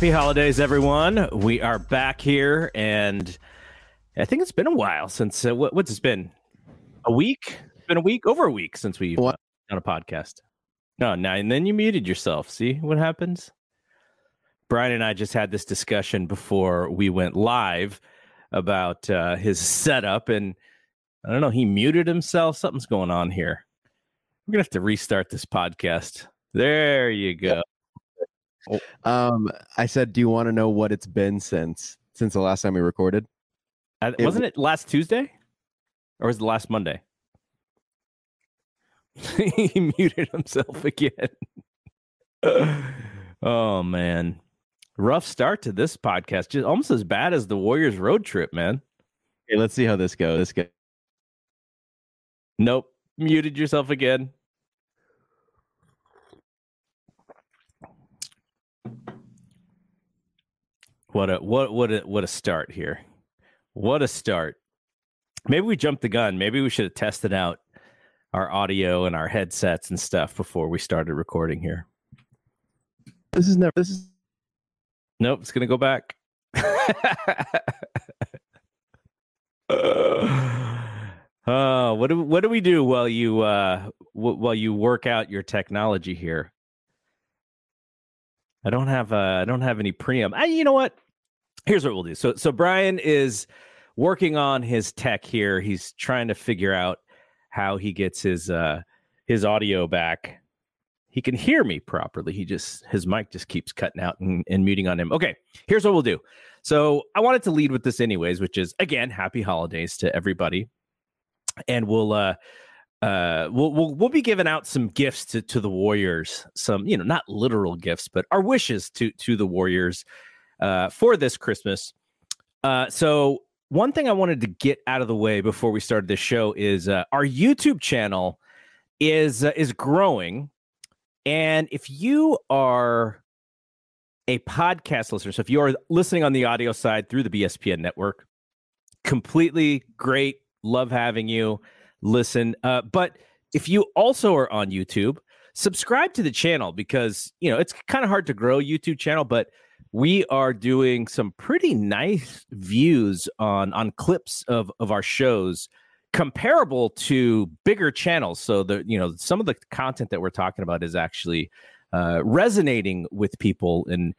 Happy holidays, everyone. We are back here, and I think it's been a while since uh, what, what's it been? A week? It's been a week, over a week since we've What? done a podcast. No, now and then you muted yourself. See what happens? Brian and I just had this discussion before we went live about uh, his setup, and I don't know. He muted himself. Something's going on here. We're gonna have to restart this podcast. There you go. Um, I said, do you want to know what it's been since since the last time we recorded? Uh, It wasn't it last Tuesday, or was it last Monday? he muted himself again. oh man, rough start to this podcast. Just almost as bad as the Warriors road trip, man. Okay, let's see how this goes. This go. Nope, muted yourself again. What a what what a what a start here. What a start. Maybe we jumped the gun. Maybe we should have tested out our audio and our headsets and stuff before we started recording here. This is never. This is Nope, it's gonna go back. uh, what do what do we do while you uh w- while you work out your technology here? I don't have uh, I don't have any preamp. I, you know what? Here's what we'll do. So so Brian is working on his tech here. He's trying to figure out how he gets his uh his audio back he can hear me properly. He just his mic just keeps cutting out and, and muting on him. Okay, here's what we'll do. So I wanted to lead with this anyways, which is again, happy holidays to everybody. And we'll uh uh we'll we'll, we'll be giving out some gifts to, to the Warriors, some, you know, not literal gifts, but our wishes to to the Warriors uh for this Christmas. Uh so one thing I wanted to get out of the way before we started this show is uh, our YouTube channel is uh, is growing and if you are a podcast listener, so if you are listening on the audio side through the BSPN network, completely great. Love having you listen. Uh, but if you also are on YouTube, subscribe to the channel because, you know, it's kind of hard to grow YouTube channel, but we are doing some pretty nice views on on clips of of our shows comparable to bigger channels. So the you know some of the content that we're talking about is actually uh, resonating with people and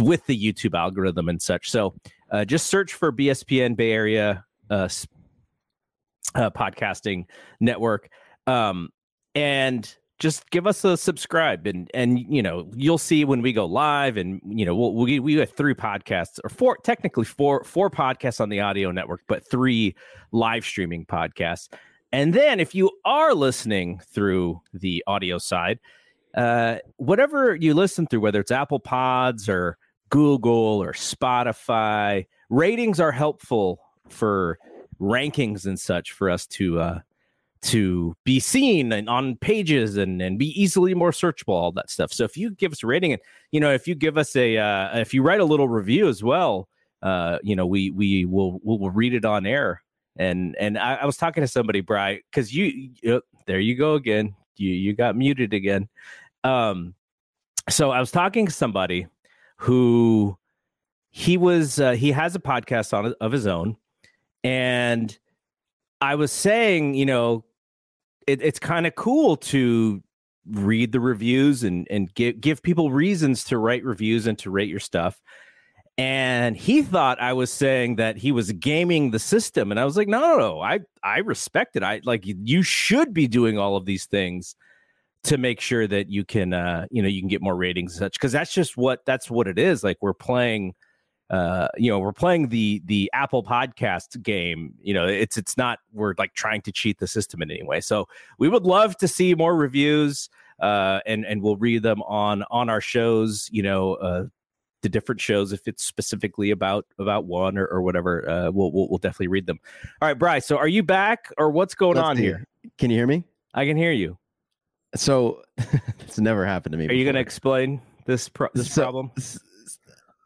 with the YouTube algorithm and such. So uh, just search for BSPN Bay Area uh, uh, podcasting network, um, and just give us a subscribe and and you know you'll see when we go live and you know we'll, we we have three podcasts or four technically four four podcasts on the audio network but three live streaming podcasts. And then if you are listening through the audio side uh whatever you listen through whether it's apple pods or google or spotify ratings are helpful for rankings and such for us to uh to be seen and on pages and and be easily more searchable all that stuff. So if you give us a rating and you know if you give us a uh, if you write a little review as well uh you know we we will we'll read it on air. And and i, I was talking to somebody Bry, because you, you there you go again. You you got muted again. Um so i was talking to somebody who he was uh, he has a podcast on of his own, and I was saying, you know, it, it's kind of cool to read the reviews and and give give people reasons to write reviews and to rate your stuff. And he thought I was saying that he was gaming the system, and I was like, no, no, no. I I respect it. I like you should be doing all of these things to make sure that you can uh you know you can get more ratings and such because that's just what that's what it is like we're playing uh you know we're playing the the apple podcast game you know it's it's not we're like trying to cheat the system in any way. So we would love to see more reviews uh and and we'll read them on on our shows you know uh the different shows if it's specifically about about one or, or whatever uh we'll, we'll we'll definitely read them. All right bryce so are you back or what's going Let's on here? Can you hear me? i can hear you. So it's never happened to me. are you going to explain this pro- this So- problem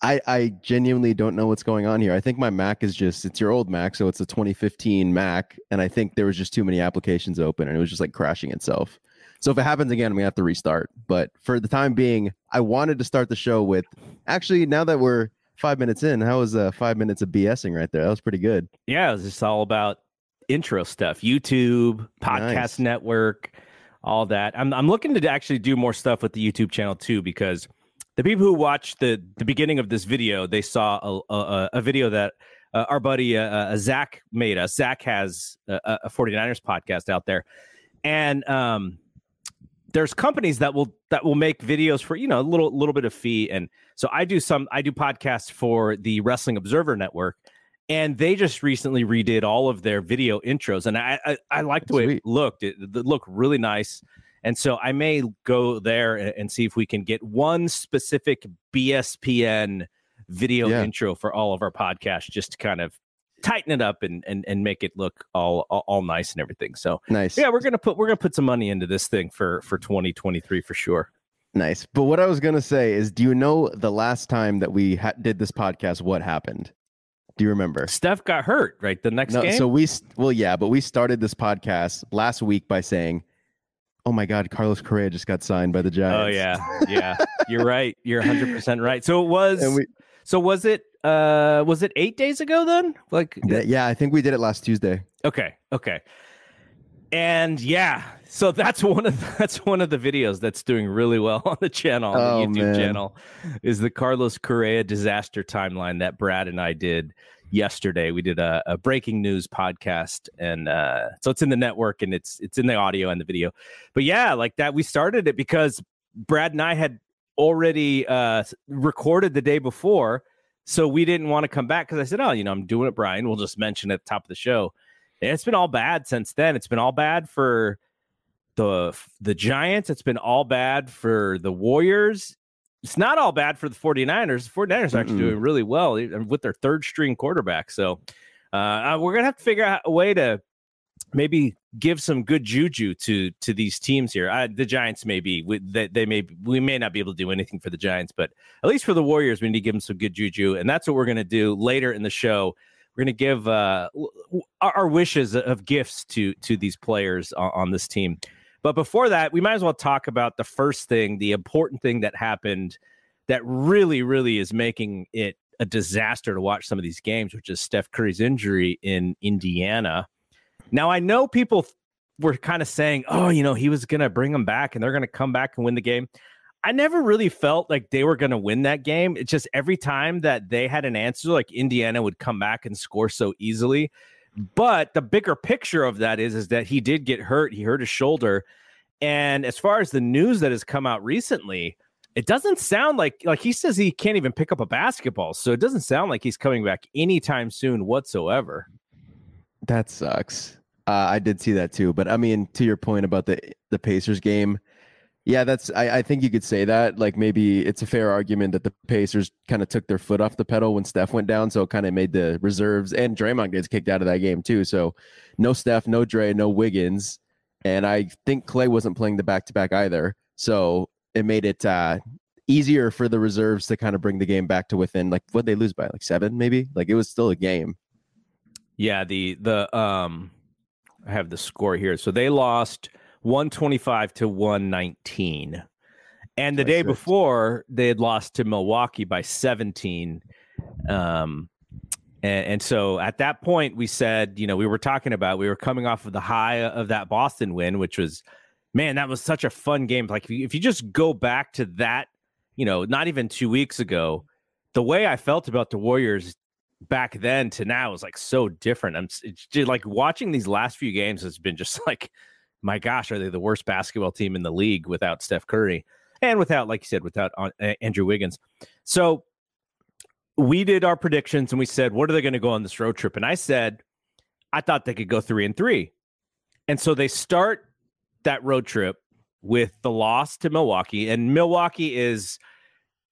I I genuinely don't know what's going on here. I think my Mac is just it's your old Mac, so it's a 2015 Mac, and I think there was just too many applications open, and it was just like crashing itself. So if it happens again, we have to restart. But for the time being, I wanted to start the show with actually now that we're five minutes in, how was uh, five minutes of BSing right there? That was pretty good. Yeah, it was just all about intro stuff, YouTube, podcast Nice. network, all that. I'm I'm looking to actually do more stuff with the YouTube channel too because the people who watched the the beginning of this video, they saw a a, a video that uh, our buddy uh, uh, Zach made us. Zach has a, a 49ers podcast out there, and um, there's companies that will that will make videos for you know a little little bit of fee. And so i do some i do podcasts for the wrestling observer network. And they just recently redid all of their video intros. And i i, I like the way Sweet. it looked. It, it looked really nice and so i may go there and, see if we can get one specific bspn video Yeah. intro for all of our podcasts just to kind of tighten it up and and, and make it look all, all all nice and everything so Nice. yeah, we're gonna put we're gonna put some money into this thing for for 2023 for sure. Nice. But what I was gonna say is, do you know the last time that we ha- did this podcast? What happened? Do you remember? Steph got hurt right the next No, game. so we well, yeah, but we started this podcast last week by saying, "Oh my God, Carlos Correa just got signed by the Giants." oh yeah, yeah, you're right. You're 100 percent right. So it was. we so was it? Uh, was it eight days ago then? Like th- yeah, I think we did it last Tuesday. Okay, okay. And yeah, so that's one of that's one of the videos that's doing really well on the channel, on Oh, the YouTube man. channel, is the Carlos Correa disaster timeline that Brad and I did yesterday. We did a, a breaking news podcast, and uh, so it's in the network and it's it's in the audio and the video. But yeah, like that, we started it because Brad and I had already uh, recorded the day before, so we didn't want to come back because I said, "Oh, you know, I'm doing it, Brian. We'll just mention it at the top of the show." And it's been all bad since then. It's been all bad for the the Giants. It's been all bad for the Warriors. It's not all bad for the 49ers. The 49ers are actually Mm-mm. doing really well with their third string quarterback. So uh, we're gonna have to figure out a way to maybe give some good juju to to these teams here. Uh, the Giants may be we, they, they may we may not be able to do anything for the Giants, but at least for the Warriors, we need to give them some good juju, and that's what we're gonna do later in the show. We're gonna give uh, our, our wishes of gifts to to these players on, on this team. But before that, we might as well talk about the first thing, the important thing that happened that really, really is making it a disaster to watch some of these games, which is Steph Curry's injury in Indiana. Now, I know people were kind of saying, oh, you know, he was going to bring them back and they're going to come back and win the game. I never really felt like they were going to win that game. It's just every time that they had an answer, like Indiana would come back and score so easily. But the bigger picture of that is, is that he did get hurt. He hurt his shoulder. And as far as the news that has come out recently, it doesn't sound like like he says he can't even pick up a basketball. So it doesn't sound like he's coming back anytime soon whatsoever. That sucks. Uh, I did see that too, but I mean, to your point about the the Pacers game, yeah, that's I, I think you could say that. Like maybe it's a fair argument that the Pacers kind of took their foot off the pedal when Steph went down, so it kind of made the reserves and Draymond gets kicked out of that game too. So no Steph, no Dre, no Wiggins, and I think Clay wasn't playing the back to back either. So it made it uh, easier for the reserves to kind of bring the game back to within like what they lose by like seven maybe. Like it was still a game. Yeah, the the um I have the score here. So they lost 125 to 119. And the day before, they had lost to Milwaukee by 17. Um, and, and so at that point, we said, you know, we were talking about, we were coming off of the high of that Boston win, which was, man, that was such a fun game. Like, if you, if you just go back to that, you know, not even two weeks ago, the way I felt about the Warriors back then to now is like so different. I'm just, like watching these last few games has been just like, my gosh, are they the worst basketball team in the league without Steph Curry and without, like you said, without uh, Andrew Wiggins? So we did our predictions and we said, what are they going to go on this road trip? And I said, I thought they could go three and three. And so they start that road trip with the loss to Milwaukee. And Milwaukee is,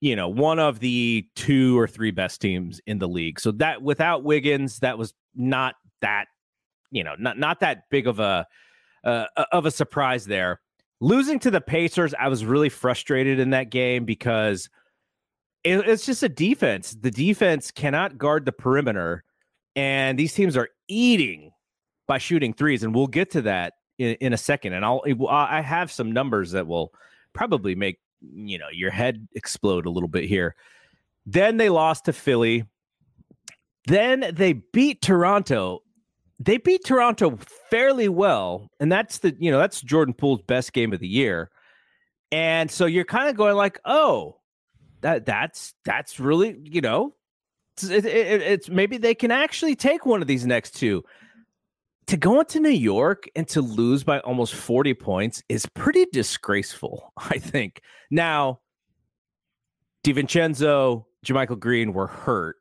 you know, one of the two or three best teams in the league. So that without Wiggins, that was not that, you know, not not that big of a uh, of a surprise there. Losing to the Pacers, I was really frustrated in that game because it, it's just a defense. The defense cannot guard the perimeter, and these teams are eating by shooting threes. And we'll get to that in, in a second. And I'll I have some numbers that will probably make you know your head explode a little bit here. Then they lost to Philly. Then they beat Toronto. They beat Toronto fairly well, and that's the you know that's Jordan Poole's best game of the year. And so you're kind of going like, oh, that that's that's really you know, it's, it, it, it's maybe they can actually take one of these next two. To go into New York and to lose by almost 40 points is pretty disgraceful, I think. Now, DiVincenzo, JaMychal Green were hurt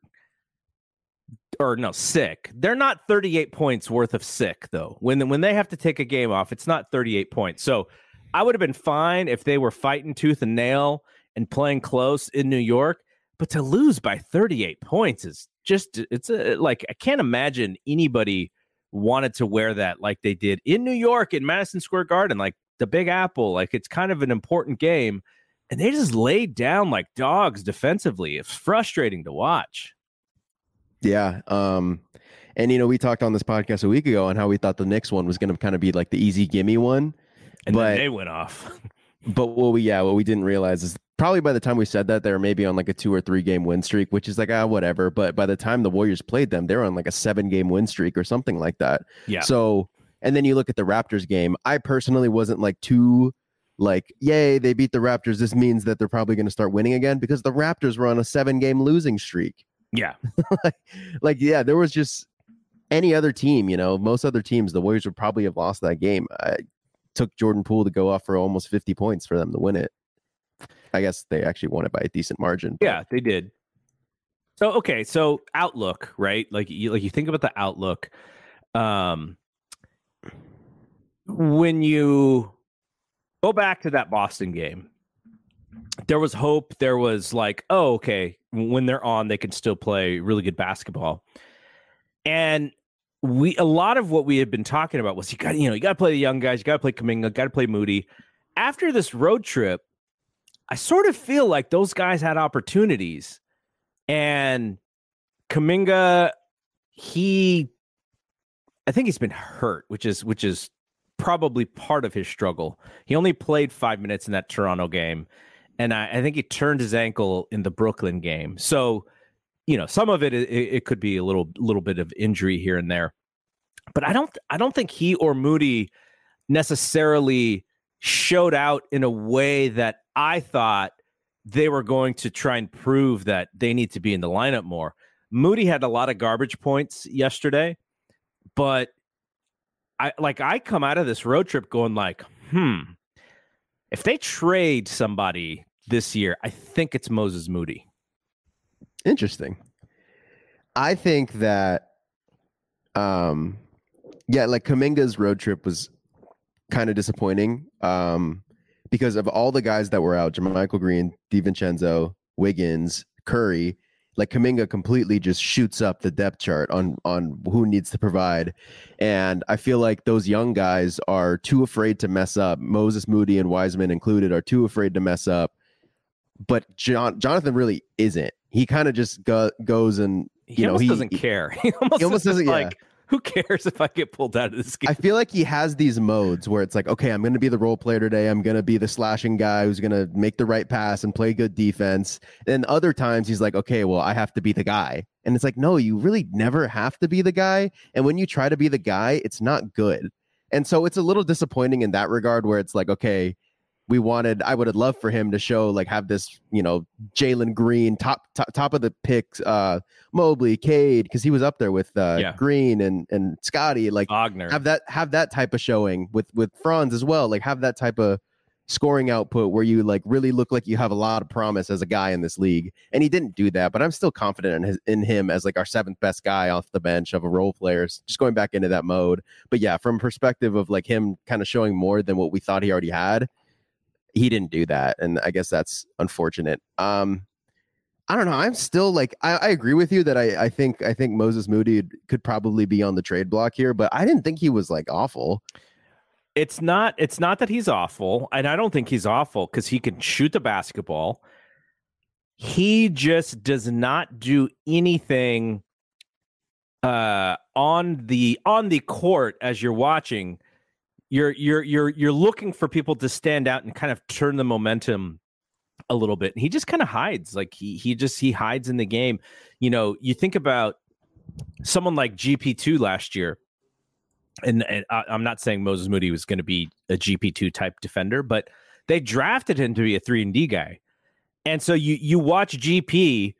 or no, sick. They're not 38 points worth of sick though. When when they have to take a game off, it's not 38 points. So I would have been fine if they were fighting tooth and nail and playing close in New York, but to lose by 38 points is just it's a, like I can't imagine anybody wanted to wear that like they did in New York in Madison Square Garden, like the Big Apple. Like it's kind of an important game. And they just laid down like dogs defensively. It's frustrating to watch. Yeah. Um, and you know, we talked on this podcast a week ago on how we thought the Knicks one was going to kind of be like the easy gimme one. And But- then they went off. But what we, yeah, what we didn't realize is probably by the time we said that they were maybe on like a two or three game win streak, which is like ah whatever. But by the time the Warriors played them, they were on like a seven game win streak or something like that. Yeah. So, and then you look at the Raptors game. I personally wasn't like too like, yay, they beat the Raptors. This means that they're probably going to start winning again because the Raptors were on a seven game losing streak. Yeah. like, yeah, there was just any other team, you know, most other teams, the Warriors would probably have lost that game. I took Jordan Poole to go off for almost 50 points for them to win it. I guess they actually won it by a decent margin. but- Yeah, they did. So okay, so outlook, right? Like you like you think about the outlook. Um when you go back to that Boston game, there was hope. There was like, oh, okay, when they're on, they can still play really good basketball. And we a lot of what we had been talking about was you got you know you got to play the young guys, you got to play Kuminga, got to play Moody. After this road trip, I sort of feel like those guys had opportunities, and Kuminga, he, I think he's been hurt, which is which is probably part of his struggle. He only played five minutes in that Toronto game, and I, I think he turned his ankle in the Brooklyn game. So, you know, some of it, it it could be a little little bit of injury here and there, but I don't I don't think he or Moody necessarily showed out in a way that I thought they were going to try and prove that they need to be in the lineup more. Moody had a lot of garbage points yesterday, but I like I come out of this road trip going like, hmm, if they trade somebody this year, I think it's Moses Moody. Interesting. I think that, um, yeah, like Kuminga's road trip was kind of disappointing, um, because of all the guys that were out, JaMychal Green, DiVincenzo, Wiggins, Curry, like Kuminga completely just shoots up the depth chart on on who needs to provide, and I feel like those young guys are too afraid to mess up. Moses Moody and Wiseman included are too afraid to mess up, but John Jonathan really isn't. He kind of just go, goes and He You know, almost he- doesn't care. He almost, almost doesn't- yeah. who cares if I get pulled out of this game? I feel like he has these modes where it's like, okay, I'm going to be the role player today. I'm going to be the slashing guy who's going to make the right pass and play good defense. And other times he's like, okay, well, I have to be the guy. And it's like, no, you really never have to be the guy. And when you try to be the guy, it's not good. And so it's a little disappointing in that regard where it's like, okay, we wanted I would have loved for him to show like have this you know Jalen Green top, top top of the picks uh Mobley Cade because he was up there with uh Yeah. Green and and Scotty like Ogner. have that have that type of showing with with Franz as well like have that type of scoring output where you like really look like you have a lot of promise as a guy in this league and he didn't do that but I'm still confident in his in him as like our seventh best guy off the bench of a role players just going back into that mode but yeah from perspective of like him kind of showing more than what we thought he already had he didn't do that and i guess that's unfortunate. Um i don't know i'm still like i, I agree with you that I, I think i think moses moody could probably be on the trade block here but i didn't think he was like awful. It's not it's not that he's awful and i don't think he's awful because he can shoot the basketball. He just does not do anything uh on the on the court as you're watching you're you're you're you're looking for people to stand out and kind of turn the momentum a little bit and he just kind of hides like he he just he hides in the game you know you think about someone like gp2 last year and, and I, I'm not saying Moses Moody was going to be a GP2 type defender, but they drafted him to be a three and D guy. And so you you watch GP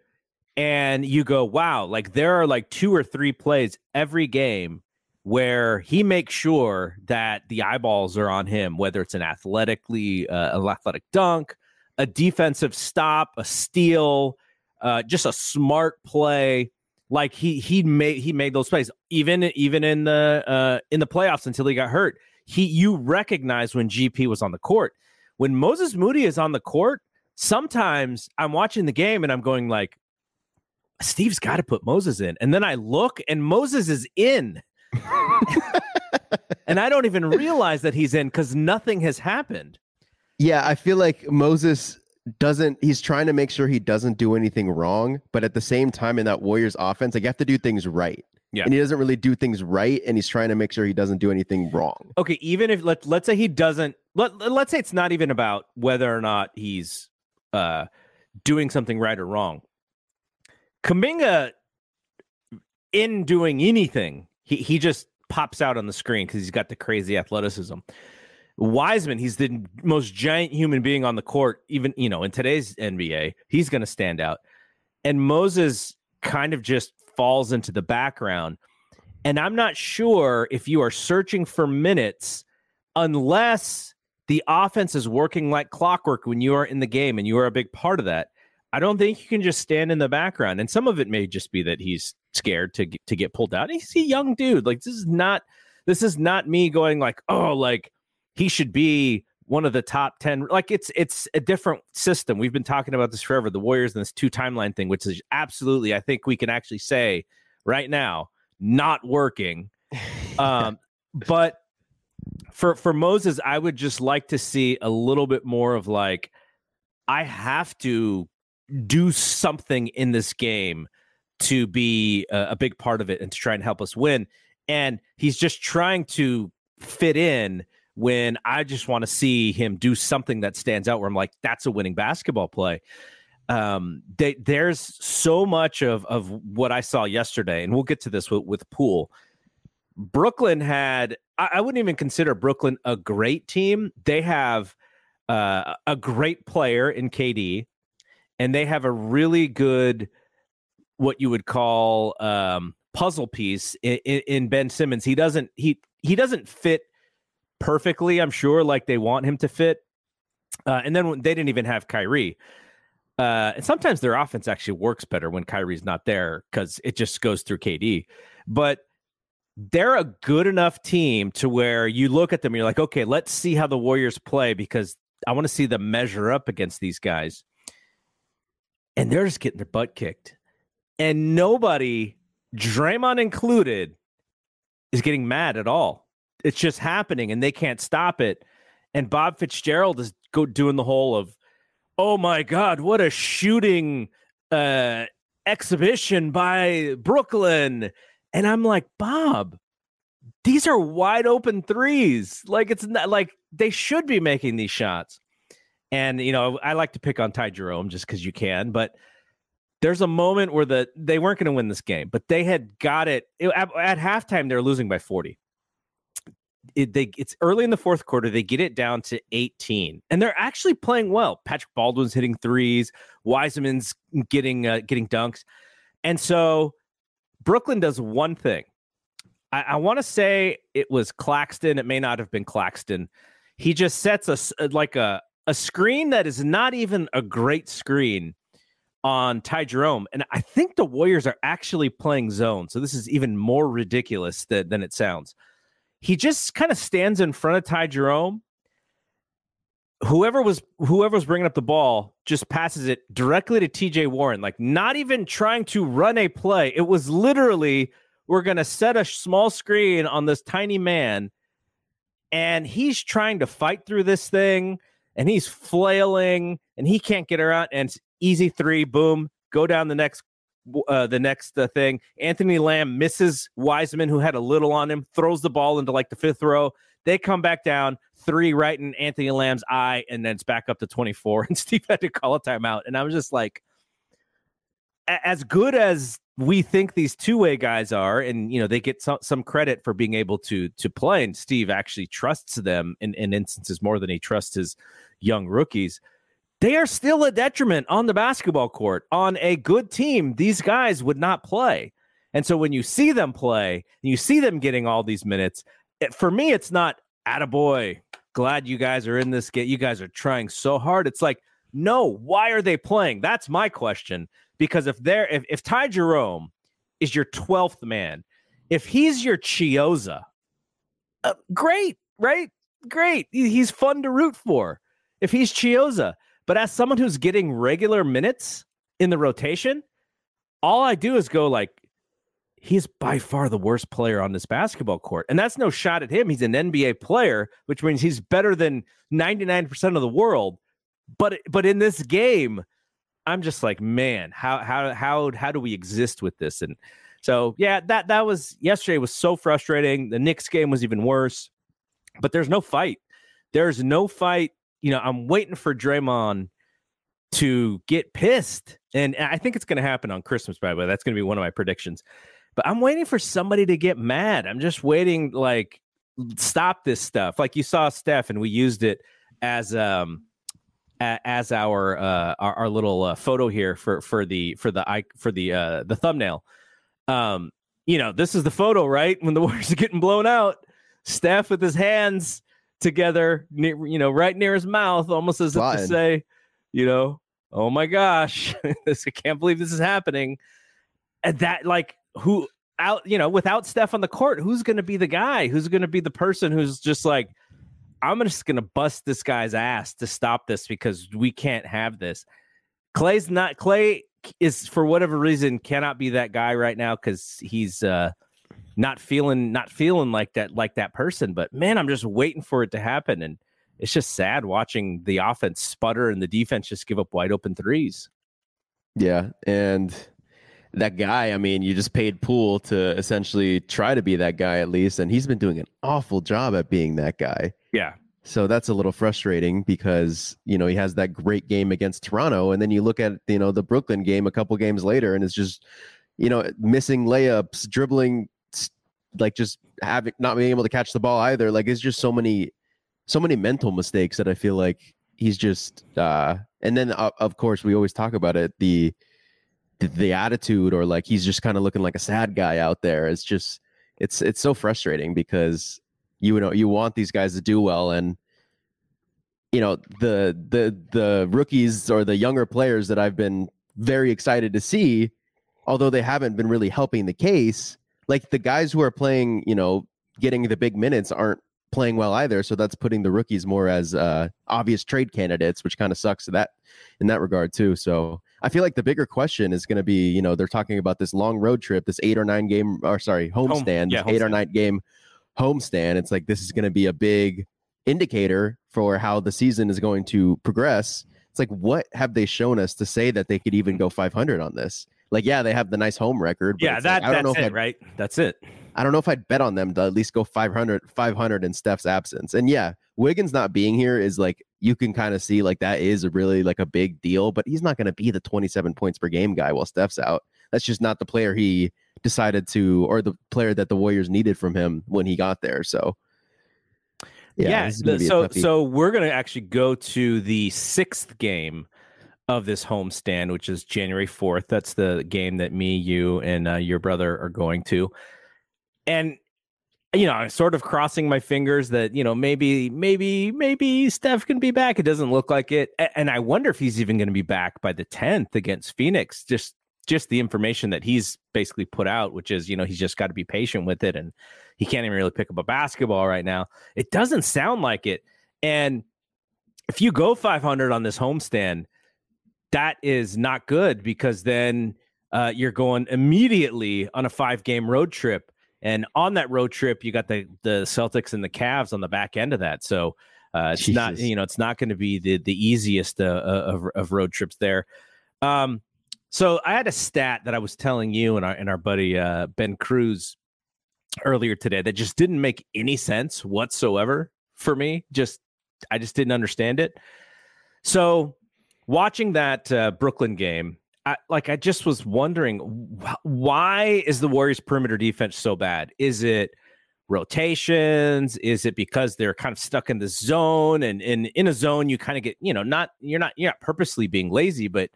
and you go, wow, like there are like two or three plays every game where he makes sure that the eyeballs are on him, whether it's an athletically uh, an athletic dunk, a defensive stop, a steal, uh, just a smart play. Like he he made he made those plays. Even even in the uh in the playoffs until he got hurt he you recognize when gp was on the court. When moses moody is on the court sometimes i'm watching the game and i'm going like steve's got to put moses in. And then i look and moses is in and i don't even realize that he's in because nothing has happened. Yeah i feel like moses doesn't he's trying to make sure he doesn't do anything wrong but at the same time in that warriors offense like you have to do things right. Yeah. and he doesn't really do things right and he's trying to make sure he doesn't do anything wrong. Okay even if let, let's say he doesn't let, let's say it's not even about whether or not he's uh doing something right or wrong. Kuminga in doing anything he, he just pops out on the screen because he's got the crazy athleticism wiseman he's the most giant human being on the court even you know in today's nba he's going to stand out and moses kind of just falls into the background and i'm not sure if you are searching for minutes unless the offense is working like clockwork when you are in the game and you are a big part of that. I don't think you can just stand in the background. And some of it may just be that he's scared to get, to get pulled out. He's a young dude. Like this is not this is not me going like, "Oh, like he should be one of the top 10." Like it's it's a different system. We've been talking about this forever, the Warriors and this two timeline thing, which is absolutely I think we can actually say right now not working. Um but for for Moses, I would just like to see a little bit more of like I have to do something in this game to be a, a big part of it and to try and help us win. And he's just trying to fit in when I just want to see him do something that stands out where I'm like, that's a winning basketball play. Um, they, there's so much of of what I saw yesterday, and we'll get to this with, with Poole. Brooklyn had I, I wouldn't even consider Brooklyn a great team. They have uh, a great player in KD, and they have a really good what you would call um, puzzle piece in, in, Ben Simmons. He doesn't he he doesn't fit perfectly. I'm sure, like they want him to fit. Uh, and then when, they didn't even have Kyrie. Uh, and sometimes their offense actually works better when Kyrie's not there because it just goes through KD. But they're a good enough team to where you look at them and you're like, okay, let's see how the Warriors play because I want to see them measure up against these guys. And they're just getting their butt kicked. And nobody, Draymond included, is getting mad at all. It's just happening and they can't stop it. And Bob Fitzgerald is go doing the whole of, oh my God, what a shooting uh exhibition by Brooklyn. And I'm like, Bob, these are wide open threes. Like it's not like they should be making these shots. And you know, I like to pick on Ty Jerome just because you can, but there's a moment where the they weren't going to win this game, but they had got it, it at, at, halftime. They're losing by 40. It, they, it's early in the fourth quarter. They get it down to 18, and they're actually playing well. Patrick Baldwin's hitting threes. Wiseman's getting uh, getting dunks, and so Brooklyn does one thing. I, I want to say it was Claxton. It may not have been Claxton. He just sets a like a a screen that is not even a great screen on Ty Jerome. And I think the Warriors are actually playing zone. So this is even more ridiculous than, than it sounds. He just kind of stands in front of Ty Jerome. Whoever was whoever was bringing up the ball just passes it directly to TJ Warren, like not even trying to run a play. It was literally we're going to set a small screen on this tiny man and he's trying to fight through this thing and he's flailing and he can't get around and easy three, boom, go down the next uh, the next uh, thing. Anthony Lamb misses Wiseman, who had a little on him, throws the ball into like the fifth row. They come back down, three right in Anthony Lamb's eye, and then it's back up to 24. And Steve had to call a timeout. And I was just like, as good as we think these two-way guys are, and you know, they get some, some credit for being able to to play, and Steve actually trusts them in, in instances more than he trusts his young rookies they are still a detriment on the basketball court. On a good team, these guys would not play. And so when you see them play you see them getting all these minutes, it, for me, it's not attaboy. Glad you guys are in this game. You guys are trying so hard. It's like, no, why are they playing? That's my question. Because if they're if, if Ty Jerome is your 12th man, if he's your Chiozza, uh, great, right? Great. He's fun to root for. If he's Chiozza, but as someone who's getting regular minutes in the rotation, all I do is go like, he's by far the worst player on this basketball court. And that's no shot at him. He's an NBA player, which means he's better than 99% of the world. But but in this game, I'm just like, man, how how how how do we exist with this? And so yeah, that that was yesterday was so frustrating. The Knicks game was even worse. But there's no fight. There's no fight you know, I'm waiting for Draymond to get pissed. And I think it's going to happen on Christmas, by the way. That's going to be one of my predictions. But I'm waiting for somebody to get mad. I'm just waiting, like, stop this stuff. Like you saw Steph, and we used it as um as our uh our, our little uh, photo here for for the for the for the uh the thumbnail. Um, you know, this is the photo, right? When the Warriors are getting blown out, Steph with his hands together, near, you know, right near his mouth, almost as if to say, you know, oh my gosh, this, I can't believe this is happening. And that, like, who out, you know, without Steph on the court, who's going to be the guy? Who's going to be the person who's just like, I'm just going to bust this guy's ass to stop this because we can't have this. Clay's not, Clay is for whatever reason cannot be that guy right now because he's, uh, not feeling not feeling like that like that person but man i'm just waiting for it to happen. And it's just sad watching the offense sputter and the defense just give up wide open threes. Yeah and that guy i mean you just paid Poole to essentially try to be that guy at least and he's been doing an awful job at being that guy. Yeah. So that's a little frustrating because you know he has that great game against toronto and then you look at you know the brooklyn game a couple games later and it's just you know missing layups dribbling like just having not being able to catch the ball either. Like it's just so many, so many mental mistakes that I feel like he's just. uh And then uh, of course we always talk about it the the, the attitude or like he's just kind of looking like a sad guy out there. It's just it's it's so frustrating because you know you want these guys to do well and you know the the the rookies or the younger players that I've been very excited to see although they haven't been really helping the case like the guys who are playing, you know, getting the big minutes aren't playing well either. So that's putting the rookies more as uh, obvious trade candidates, which kind of sucks that in that regard too. So I feel like the bigger question is going to be, you know, they're talking about this long road trip, this eight or nine game, or sorry, homestand, Home, yeah, eight or nine game homestand. It's like this is going to be a big indicator for how the season is going to progress. It's like, what have they shown us to say that they could even go 500 on this? Like yeah, they have the nice home record. yeah, that, like, I don't know if it, right? That's it. I don't know if I'd bet on them to at least go 500, 500 in Steph's absence. And yeah, Wiggins not being here is like you can kind of see like that is a really like a big deal, but he's not going to be the 27 points per game guy while Steph's out. That's just not the player he decided to or the player that the Warriors needed from him when he got there. So yeah, yeah so so we're going to actually go to the 6th game of this homestand, which is January 4th. That's the game that me, you, and uh, your brother are going to. And you know, I'm sort of crossing my fingers that you know maybe, maybe, maybe Steph can be back. It doesn't look like it, and I wonder if he's even going to be back by the 10th against Phoenix. Just, just the information that he's basically put out, which is you know he's just got to be patient with it, and he can't even really pick up a basketball right now. It doesn't sound like it, and if you go 500 on this homestand, that is not good because then uh, you're going immediately on a five game road trip. And on that road trip, you got the the Celtics and the Cavs on the back end of that. So uh, it's Jesus. not you know it's not going to be the the easiest uh, uh, of, of road trips there. Um, so I had a stat that I was telling you and our and our buddy uh, Ben Cruz earlier today that just didn't make any sense whatsoever for me. Just I just didn't understand it. So watching that uh, Brooklyn game, I, like I just was wondering wh- why is the Warriors perimeter defense so bad? Is it rotations? Is it because they're kind of stuck in the zone and, and in a zone you kind of get, you know, not you're not you're not purposely being lazy, but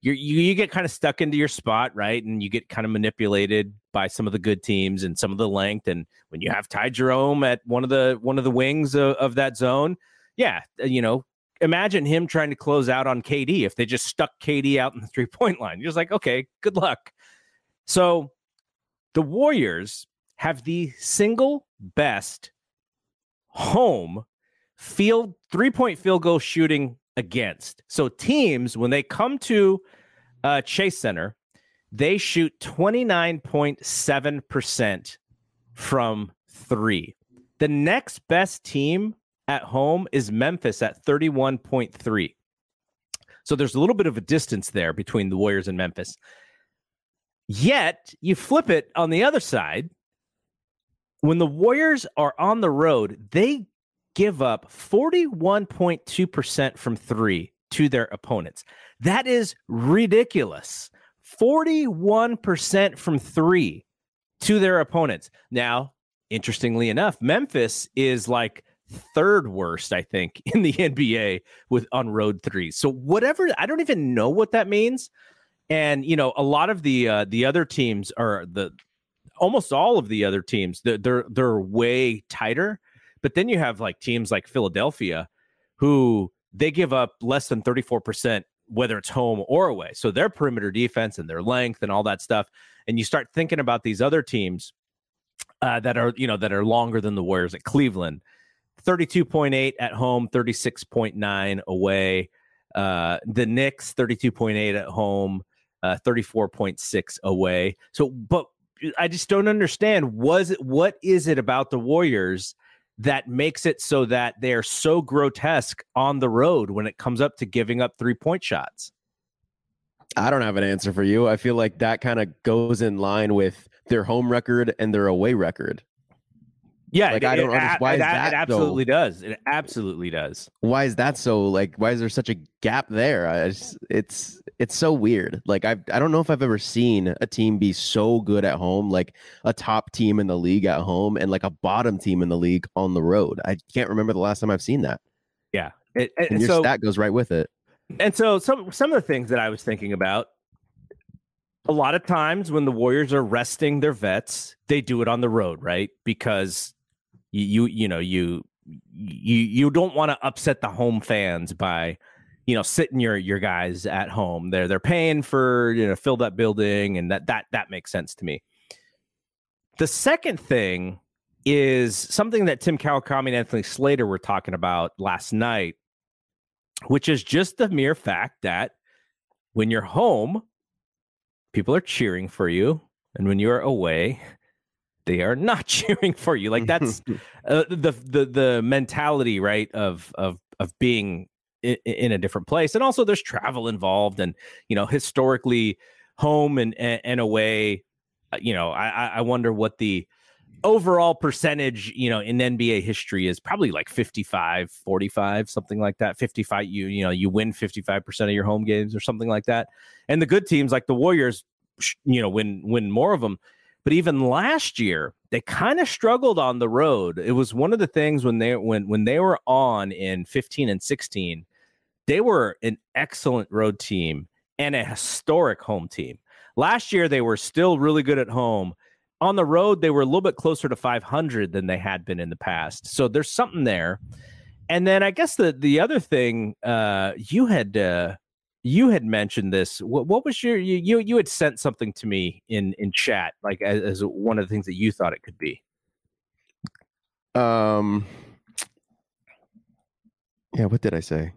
you you get kind of stuck into your spot, right? And you get kind of manipulated by some of the good teams and some of the length. And when you have Ty Jerome at one of the one of the wings of, of that zone, yeah, you know, imagine him trying to close out on KD if they just stuck KD out in the three point line. You're just like, okay, good luck. So the Warriors have the single best home field three point field goal shooting against. So teams, when they come to uh, Chase Center, they shoot 29.7% from three. The next best team at home is Memphis at 31.3. So there's a little bit of a distance there between the Warriors and Memphis. Yet you flip it on the other side. When the Warriors are on the road, they give up 41.2% from three to their opponents. That is ridiculous. 41% from three to their opponents. Now, interestingly enough, Memphis is like third worst, I think, in the NBA with on road threes. So whatever, I don't even know what that means. And you know, a lot of the uh, the other teams are the almost all of the other teams they're, they're they're way tighter. But then you have like teams like Philadelphia, who they give up less than thirty four percent whether it's home or away. So their perimeter defense and their length and all that stuff. And you start thinking about these other teams uh, that are you know that are longer than the Warriors at Cleveland 32.8 at home, 36.9 away. Uh, the Knicks, 32.8 at home, uh, 34.6 away. So, but I just don't understand. Was it what is it about the Warriors that makes it so that they are so grotesque on the road when it comes up to giving up three point shots? I don't have an answer for you. I feel like that kind of goes in line with their home record and their away record. Yeah, like, it, I don't understand why it, that. It absolutely so, does. It absolutely does. Why is that so? Like, why is there such a gap there? I just, it's it's so weird. Like, I I don't know if I've ever seen a team be so good at home, like a top team in the league at home, and like a bottom team in the league on the road. I can't remember the last time I've seen that. Yeah, it, and your so, stat goes right with it. And so some some of the things that I was thinking about a lot of times when the Warriors are resting their vets, they do it on the road, right? Because you you, you know you you you don't want to upset the home fans by you know sitting your your guys at home. They're they're paying for you know fill that building and that that that makes sense to me. The second thing is something that tim kawakami and anthony slater were talking about last night which is just the mere fact that when you're home people are cheering for you and when you're away they are not cheering for you. Like that's uh, the the the mentality, right? Of of of being in, in, a different place, and also there's travel involved, and you know historically, home and and, and away. Uh, you know, I I wonder what the overall percentage, you know, in NBA history is probably like 55, 45, something like that. 55, you, you know, you win 55% of your home games or something like that. And the good teams like the Warriors, you know, win, win more of them. But even last year, they kind of struggled on the road. It was one of the things when they when when they were on in 15 and 16, they were an excellent road team and a historic home team. Last year they were still really good at home, on the road they were a little bit closer to 500 than they had been in the past so there's something there and then i guess the the other thing uh you had uh you had mentioned this what, what was your you, you you had sent something to me in in chat like as, as one of the things that you thought it could be. Um yeah what did i say?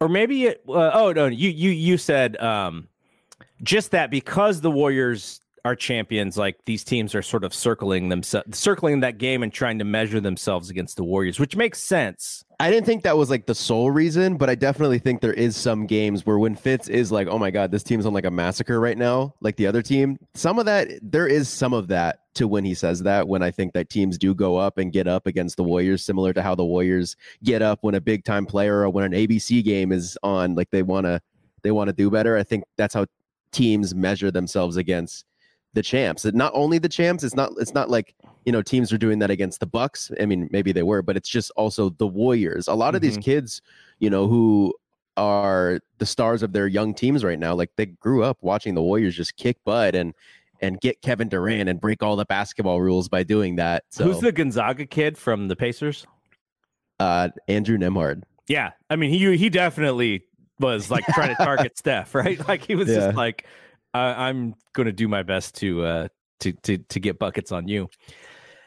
Or maybe it uh, oh no you you you said um just that because the Warriors are champions, like these teams are sort of circling themselves, circling that game and trying to measure themselves against the Warriors, which makes sense. I didn't think that was like the sole reason, but I definitely think there is some games where when Fitz is like, oh my God, this team's on like a massacre right now, like the other team, some of that, there is some of that to when he says that, when I think that teams do go up and get up against the Warriors, similar to how the Warriors get up when a big time player or when an ABC game is on, like they want to. They want to do better. I think that's how teams measure themselves against the champs. Not only the champs, it's not it's not like, you know, teams are doing that against the Bucks. I mean, maybe they were, but it's just also the Warriors. A lot mm-hmm. of these mm-hmm. kids, you know, who are the stars of their young teams right now, like they grew up watching the Warriors just kick butt and and get Kevin Durant and break all the basketball rules by doing that. So Who's the Gonzaga kid from the Pacers? Uh Andrew Nembhard. Yeah. I mean, he he definitely was like trying to target Steph, right? Like he was yeah. just like, I'm going to do my best to uh to to to get buckets on you.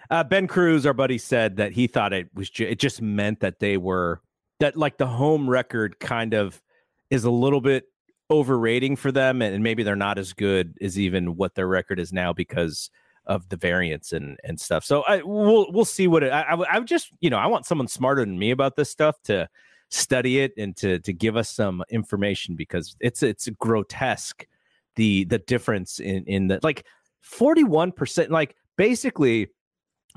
Uh, ben Cruz, our buddy, said that he thought it was ju- it just meant that they were that like the home record kind of is a little bit overrating for them, and, maybe they're not as good as even what their record is now because of the variance and and stuff. So I we'll we'll see what it. I, I I just you know I want someone smarter than me about this stuff to study it and to to give us some information because it's it's grotesque the the difference in in the like 41% like basically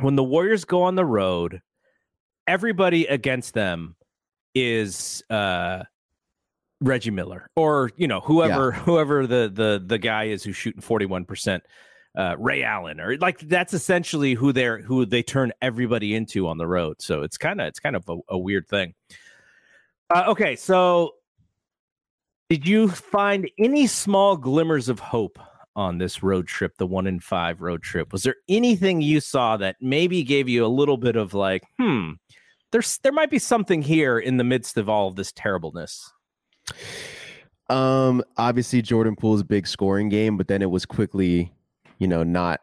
when the Warriors go on the road everybody against them is uh Reggie Miller or you know whoever yeah. whoever the the the guy is who's shooting 41% uh, Ray Allen or like that's essentially who they're who they turn everybody into on the road so it's kind of it's kind of a, a weird thing uh, okay, so did you find any small glimmers of hope on this road trip, the one in five road trip? Was there anything you saw that maybe gave you a little bit of like, hmm, there's there might be something here in the midst of all of this terribleness? Um, obviously Jordan Poole's big scoring game, but then it was quickly, you know, not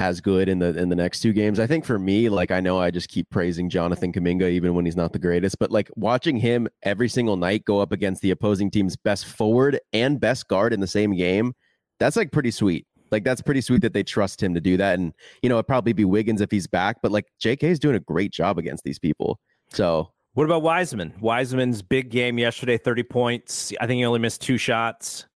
as good in the in the next two games. I think for me, like I know I just keep praising Jonathan Kuminga even when he's not the greatest, but like watching him every single night go up against the opposing team's best forward and best guard in the same game, that's like pretty sweet. Like that's pretty sweet that they trust him to do that. And you know, it'd probably be Wiggins if he's back, but like JK is doing a great job against these people. So what about Wiseman? Wiseman's big game yesterday, 30 points. I think he only missed two shots.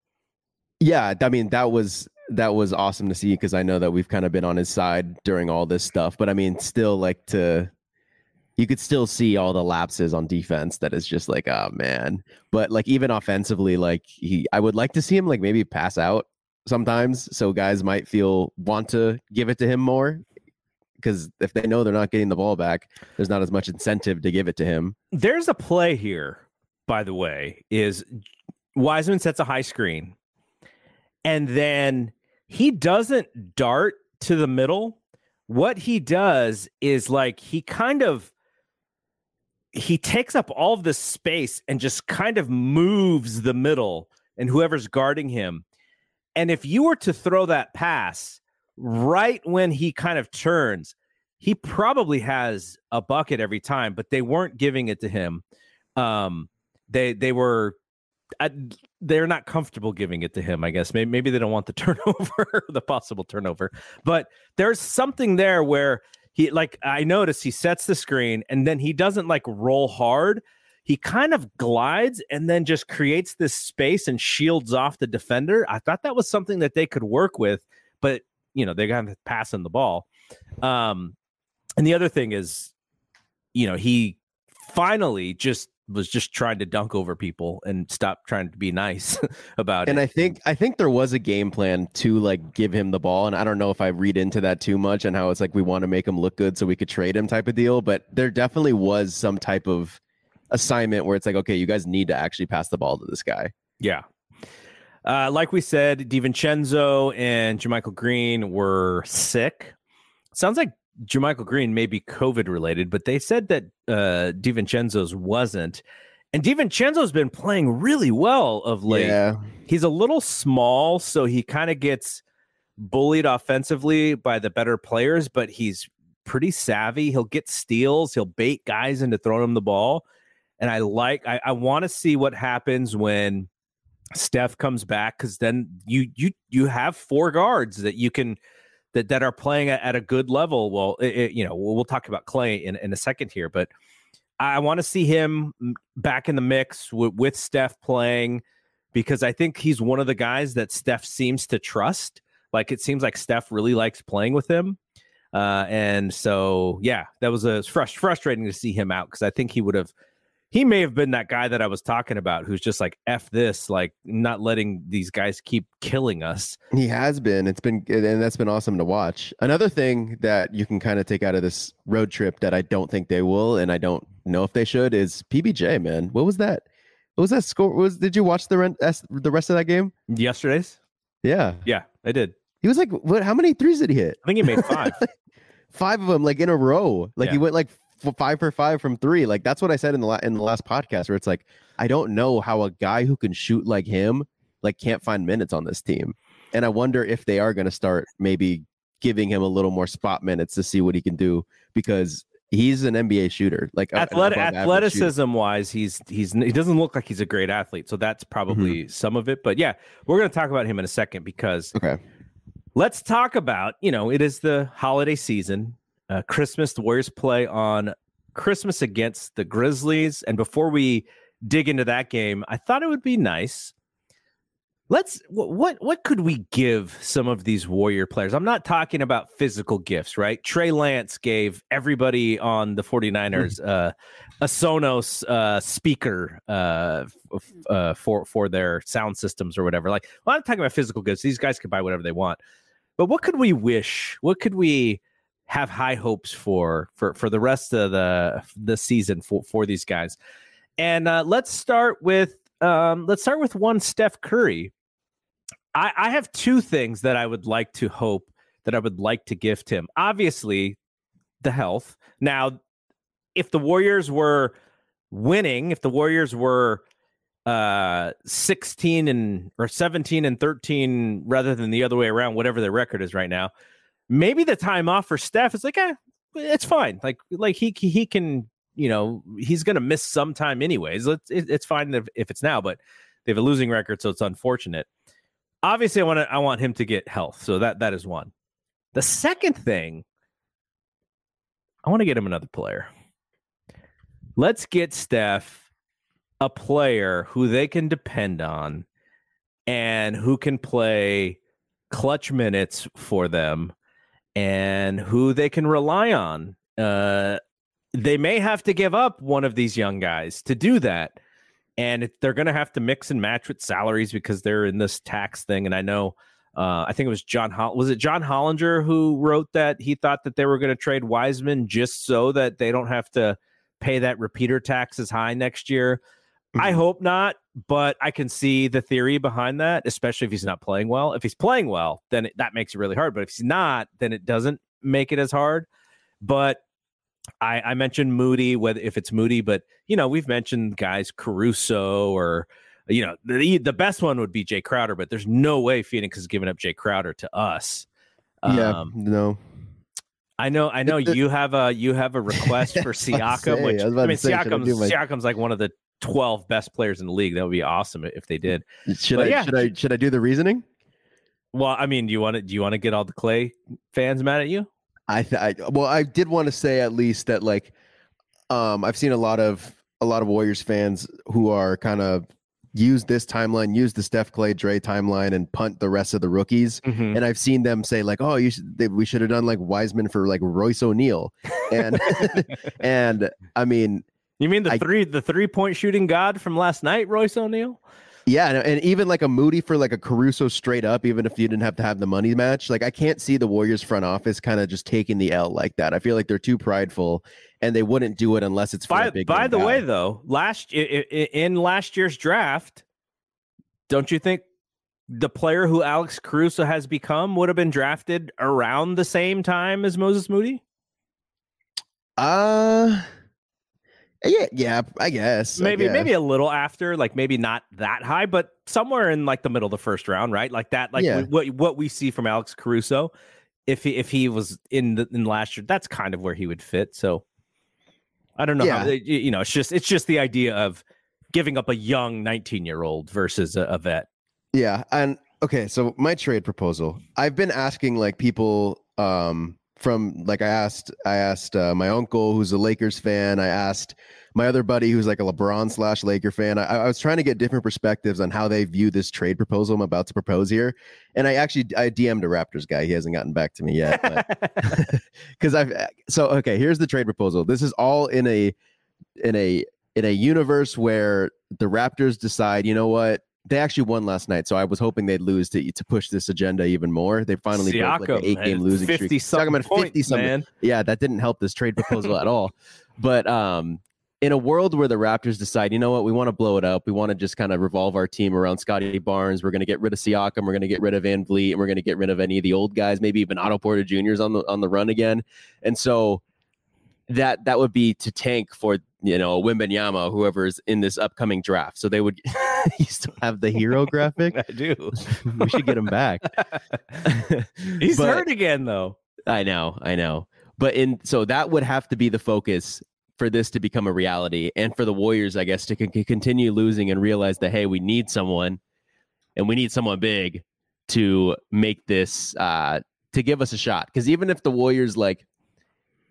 Yeah, I mean that was that was awesome to see because I know that we've kind of been on his side during all this stuff. But I mean, still like to you could still see all the lapses on defense that is just like, oh man. But like even offensively, like he I would like to see him like maybe pass out sometimes so guys might feel want to give it to him more because if they know they're not getting the ball back, there's not as much incentive to give it to him. There's a play here, by the way, is Wiseman sets a high screen and then he doesn't dart to the middle. What he does is like he kind of he takes up all of this space and just kind of moves the middle and whoever's guarding him. And if you were to throw that pass right when he kind of turns, he probably has a bucket every time, but they weren't giving it to him. Um, they they were I, they're not comfortable giving it to him. I guess maybe, maybe they don't want the turnover, the possible turnover. But there's something there where he, like, I notice he sets the screen and then he doesn't like roll hard. He kind of glides and then just creates this space and shields off the defender. I thought that was something that they could work with, but you know, they got passing the ball. Um, and the other thing is, you know, he finally just was just trying to dunk over people and stop trying to be nice about and it. And I think I think there was a game plan to like give him the ball, and I don't know if I read into that too much and how it's like we want to make him look good so we could trade him type of deal, but there definitely was some type of assignment where it's like, okay, you guys need to actually pass the ball to this guy. Yeah. Uh, like we said, DiVincenzo and JaMychal Green were sick. Sounds like JaMychal Green may be COVID related, but they said that uh, DiVincenzo's wasn't. And DiVincenzo's been playing really well of late. Yeah. He's a little small, so he kind of gets bullied offensively by the better players, but he's pretty savvy. He'll get steals, he'll bait guys into throwing him the ball. And I like I, I want to see what happens when Steph comes back because then you you you have four guards that you can that that are playing at, a good level. Well, it, it, you know, we'll, we'll, talk about Klay in, in a second here, but I want to see him back in the mix w- with Steph playing because I think he's one of the guys that Steph seems to trust. Like it seems like Steph really likes playing with him. Uh, and so, yeah, that was a frust- frustrating to see him out because I think he would have he may have been that guy that I was talking about who's just like F this, like not letting these guys keep killing us. He has been. It's been and that's been awesome to watch. Another thing that you can kind of take out of this road trip that I don't think they will, and I don't know if they should, is PBJ, man. What was that? What was that score? What was did you watch the rent the rest of that game? Yesterday's? Yeah. Yeah, I did. He was like, what how many threes did he hit? I think he made five. five of them like in a row. Like Yeah. he went like five for five from three. Like that's what I said in the la- in the last podcast where it's like I don't know how a guy who can shoot like him like can't find minutes on this team. And I wonder if they are going to start maybe giving him a little more spot minutes to see what he can do because he's an NBA shooter. Like a- an Athletic, above average shooter. athleticism wise, he's he's he doesn't look like he's a great athlete. So that's probably mm-hmm. some of it. But yeah, we're gonna talk about him in a second because Okay. let's talk about you know it is the holiday season uh, christmas the warriors play on christmas against the grizzlies. And before we dig into that game i thought it would be nice. Let's wh- what what could we give some of these warrior players? I'm not talking about physical gifts right? Trey lance gave everybody on the 49ers uh, a sonos uh, speaker uh, uh, for for their sound systems or whatever. Like well, i'm talking about physical goods these guys can buy whatever they want. But what could we wish? What could we have high hopes for for for the rest of the the season for for these guys? And uh, let's start with um, let's start with one Steph Curry. I, I have two things that I would like to hope that I would like to gift him. Obviously, the health. Now, if the Warriors were winning, if the Warriors were uh 16 and or 17 and 13 rather than the other way around whatever their record is right now maybe the time off for Steph is like eh, it's fine. Like like he he can you know he's gonna miss some time anyways. It's, it, it's fine if, if it's now but they have a losing record so it's unfortunate. Obviously i want to i want him to get health so that that is one. The second thing i want to get him another player. Let's get steph a player who they can depend on and who can play clutch minutes for them and who they can rely on. Uh, they may have to give up one of these young guys to do that. And they're going to have to mix and match with salaries because they're in this tax thing. And I know, uh, I think it was John, Holl- was it John Hollinger who wrote that he thought that they were going to trade Wiseman just so that they don't have to pay that repeater tax as high next year. I Mhm. hope not, but I can see the theory behind that, especially if he's not playing well. If he's playing well, then it, that makes it really hard. But if he's not, then it doesn't make it as hard. But I, I mentioned Moody, whether if it's Moody, but you know we've mentioned guys Caruso or you know the the best one would be Jae Crowder, but there's no way Phoenix is giving up Jae Crowder to us. yeah. Um, No. I know, I know you have a you have a request for I was about to Siakam, say, which I I, mean, say, Siakam's my- Siakam's like one of the twelve best players in the league. That would be awesome if they did. Should But I yeah. should I should I do the reasoning? Well, I mean, do you want to do you want to get all the Klay fans mad at you? I, th- I well, I did want to say at least that like, um, I've seen a lot of a lot of Warriors fans who are kind of use this timeline, use the Steph Klay Dre timeline, and punt the rest of the rookies. Mhm. And I've seen them say like, "Oh, you should, they, we should have done like Wiseman for like Royce O'Neale," and and I mean, You mean the I- three the three point shooting god from last night, Royce O'Neale? yeah, and, even like a Moody for like a Caruso straight up, even if you didn't have to have the money match. Like I can't see the Warriors front office kind of just taking the L like that. I feel like they're too prideful, and they wouldn't do it unless it's for By by the guy. way, though, last in last year's draft, don't you think the player who Alex Caruso has become would have been drafted around the same time as Moses Moody? Uh yeah, yeah, I guess. I Maybe guess. maybe a little after, like maybe not that high, but somewhere in like the middle of the first round, right? Like that, like Yeah. what what we see from Alex Caruso. If he if he was in the in last year, that's kind of where he would fit. So I don't know. Yeah. y- you know, it's just it's just the idea of giving up a young 19 year old versus a, a vet. Yeah, and okay, so my trade proposal. I've been asking like people um from like I asked I asked uh, my uncle who's a Lakers fan. I asked my other buddy who's like a LeBron slash Laker fan. I, I was trying to get different perspectives on how they view this trade proposal I'm about to propose here. And I actually I DM'd a Raptors guy. He hasn't gotten back to me yet. because I've so okay. Here's the trade proposal. This is all in a in a in a universe where the Raptors decide, you know what? They actually won last night, so I was hoping they'd lose to to push this agenda even more. They finally broke like an eight game losing 50 streak. Talking about points, fifty something. man. Yeah, that didn't help this trade proposal at all. But um, in a world where the Raptors decide, you know what, we want to blow it up. We want to just kind of revolve our team around Scottie Barnes. We're going to get rid of Siakam. We're going to get rid of VanVleet, and we're going to get rid of any of the old guys, maybe even Otto Porter Jr.'s on the on the run again. And so that that would be to tank for you know Wembanyama, whoever's in this upcoming draft. So they would you still have the hero graphic. I do. we should get him back. He's But- hurt again though. I know, I know. But in so that would have to be the focus for this to become a reality, and for the Warriors, I guess, to con- continue losing and realize that hey, we need someone, and we need someone big to make this uh to give us a shot. Because even if the Warriors like,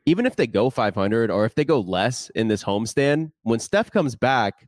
even if they go 500 or if they go less in this homestand, when Steph comes back,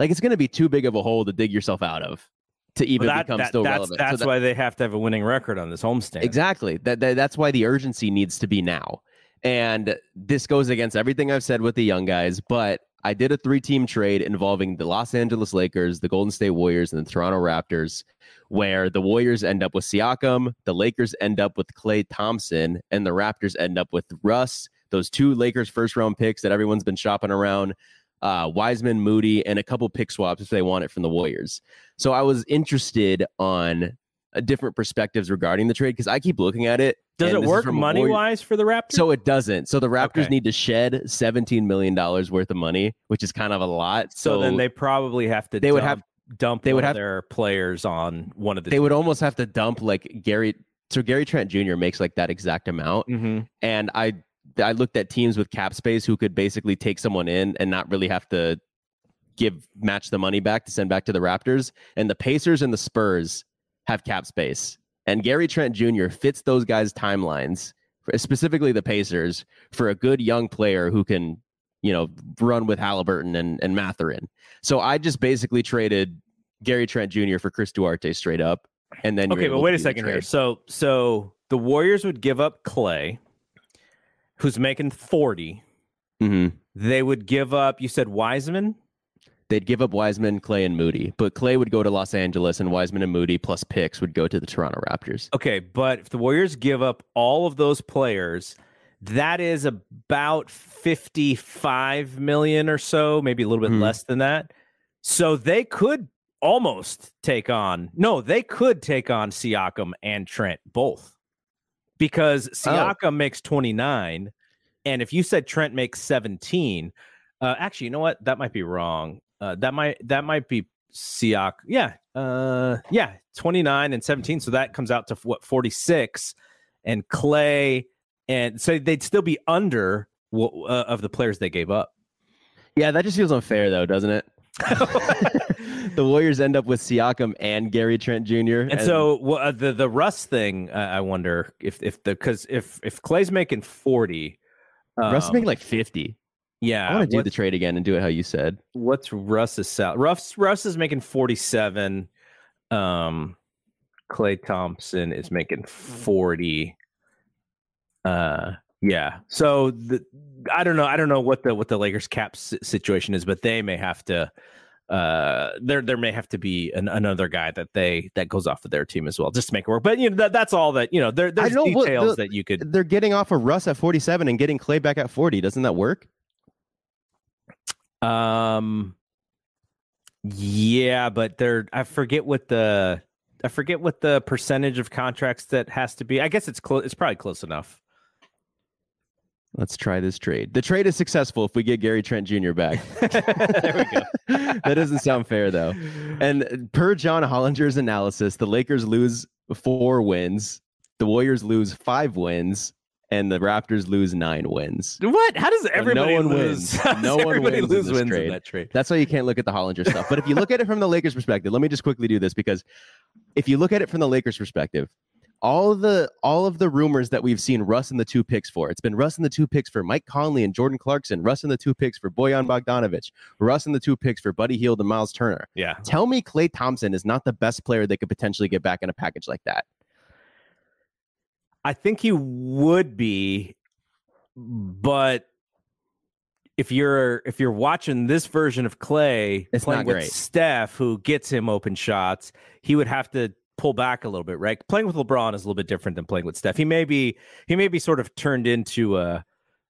like it's going to be too big of a hole to dig yourself out of to even Well, that- become that- still that's relevant. So that's that- why they have to have a winning record on this homestand. Exactly. That, that that's why the urgency needs to be now. And this goes against everything I've said with the young guys, but I did a three-team trade involving the Los Angeles Lakers, the Golden State Warriors, and the Toronto Raptors, where the Warriors end up with Siakam, the Lakers end up with Klay Thompson, and the Raptors end up with Russ, those two Lakers first-round picks that everyone's been shopping around, uh, Wiseman, Moody, and a couple pick swaps if they want it from the Warriors. So I was interested on uh, different perspectives regarding the trade because I keep looking at it. Does it work money Warrior- wise for the Raptors? So it doesn't. So the Raptors Okay. need to shed seventeen million dollars worth of money, which is kind of a lot. So, So, then they probably have to. they would have dump. they would have- their players on one of the. they would almost have to dump like Gary. So Gary Trent Jr. makes like that exact amount, Mhm. and I I looked at teams with cap space who could basically take someone in and not really have to give match the money back to send back to the Raptors. And the Pacers and the Spurs have cap space, and Gary Trent Jr. fits those guys' timelines, specifically the Pacers, for a good young player who can, you know, run with Halliburton and and Mathurin. So I just basically traded Gary Trent Jr. for Chris Duarte straight up, and then Okay, but wait a second here. So so the Warriors would give up Klay, who's making forty. Mhm. They would give up. You said Wiseman. They'd give up Wiseman, Klay, and Moody, but Klay would go to Los Angeles, and Wiseman and Moody plus picks would go to the Toronto Raptors. Okay, but if the Warriors give up all of those players, that is about 55 million or so, maybe a little bit Mhm. less than that. So they could almost take on, no, they could take on Siakam and Trent both because Siakam makes 29. And if you said Trent makes 17, uh, actually, you know what? That might be wrong. Uh, that might that might be Siak. Yeah, uh, yeah, 29 and 17. So that comes out to what 46. And Klay, and so they'd still be under uh, of the players they gave up. Yeah, that just feels unfair, though, doesn't it? the Warriors end up with Siakam and Gary Trent Jr. And so well, uh, the the Russ thing, uh, I wonder if if the because if if Klay's making 40, Russ um, making like fifty. Yeah, I want to do the trade again and do it how you said. what's Russ's salary? Russ Russ is making forty seven. Um, Klay Thompson is making forty. Uh, yeah. So the I don't know. I don't know what the what the Lakers cap situation is, but they may have to. Uh, there there may have to be an, another guy that they that goes off of their team as well, just to make it work. But you know that that's all that you know. There there's know details that you could. They're getting off of Russ at 47 and getting Klay back at 40. Doesn't that work? Um, yeah, but they're I forget what the I forget what the percentage of contracts that has to be. I guess it's close. It's probably close enough. Let's try this trade. The trade is successful if we get Gary Trent Jr. back. there we go. that doesn't sound fair though. And per John Hollinger's analysis, the Lakers lose four wins, the Warriors lose five wins, and the Raptors lose nine wins. What? How does everybody No one lose? wins. No one wins lose this wins in that trade. That's why you can't look at the Hollinger stuff. But if you look at it from the Lakers perspective, let me just quickly do this because if you look at it from the Lakers perspective, all of the all of the rumors that we've seen Russ in the two picks for, it's been Russ in the two picks for Mike Conley and Jordan Clarkson, Russ in the two picks for Bojan Bogdanovic, Russ in the two picks for Buddy Hield and Miles Turner. Yeah. Tell me Klay Thompson is not the best player they could potentially get back in a package like that. I think he would be, but if you're if you're watching this version of Klay It's playing not with great. Steph, who gets him open shots, he would have to pull back a little bit, right? Playing with LeBron is a little bit different than playing with Steph. He may be he may be sort of turned into a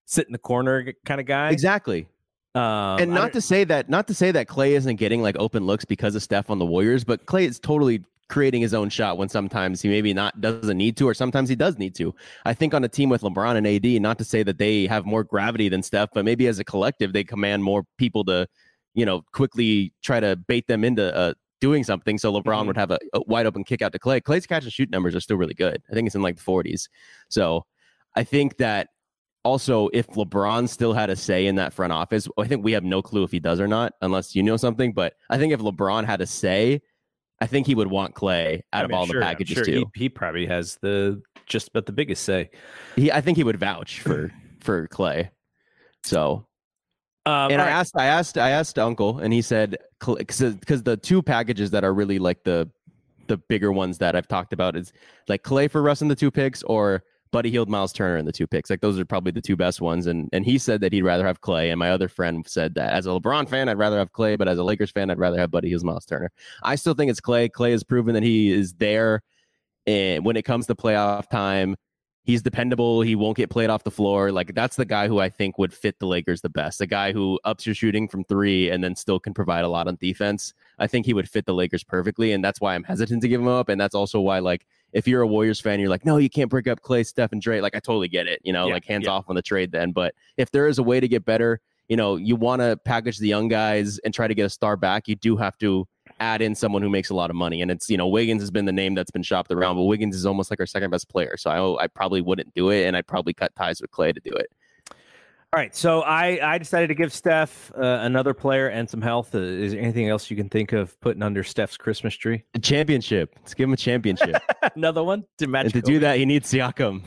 sit in the corner kind of guy. Exactly. Um, and not to say that not to say that Klay isn't getting like open looks because of Steph on the Warriors, but Klay is totally creating his own shot when sometimes he maybe not doesn't need to or sometimes he does need to. I think on a team with LeBron and AD, not to say that they have more gravity than Steph, but maybe as a collective they command more people to, you know, quickly try to bait them into uh, doing something. So LeBron Mhm. would have a, a wide open kick out to Klay. Klay's catch and shoot numbers are still really good. I think it's in like the 40s. So I think that also if LeBron still had a say in that front office, I think we have no clue if he does or not, unless you know something. But I think if LeBron had a say, I think he would want Klay out I of all sure, the packages sure too. He, he probably has the just about the biggest say. He, I think he would vouch for for Klay. So Um, and I right. asked, I asked, I asked Uncle, and he said because the two packages that are really like the the bigger ones that I've talked about is like Klay for Russ in the two picks or Buddy Hield, Miles Turner in the two picks. Like those are probably the two best ones. And and he said that he'd rather have Klay. And my other friend said that as a LeBron fan, I'd rather have Klay, but as a Lakers fan, I'd rather have Buddy Hield, Miles Turner. I still think it's Klay. Klay has proven that he is there, and when it comes to playoff time. He's dependable. He won't get played off the floor. Like that's the guy who I think would fit the Lakers the best. The guy who ups your shooting from three and then still can provide a lot on defense. I think he would fit the Lakers perfectly, and that's why I'm hesitant to give him up. And that's also why, like, if you're a Warriors fan, you're like, no, you can't break up Klay, Steph, and Dre. Like, I totally get it. You know, Yeah, like hands yeah. off on the trade then. But if there is a way to get better, you know, you want to package the young guys and try to get a star back. You do have to add in someone who makes a lot of money. And it's, you know, Wiggins has been the name that's been shopped around, but Wiggins is almost like our second best player. So I, I probably wouldn't do it. And I'd probably cut ties with Klay to do it. All right, so I I decided to give Steph uh, another player and some health. Uh, is there anything else you can think of putting under Steph's Christmas tree? A championship. Let's give him a championship. another one to match. and to do that, he needs Siakam.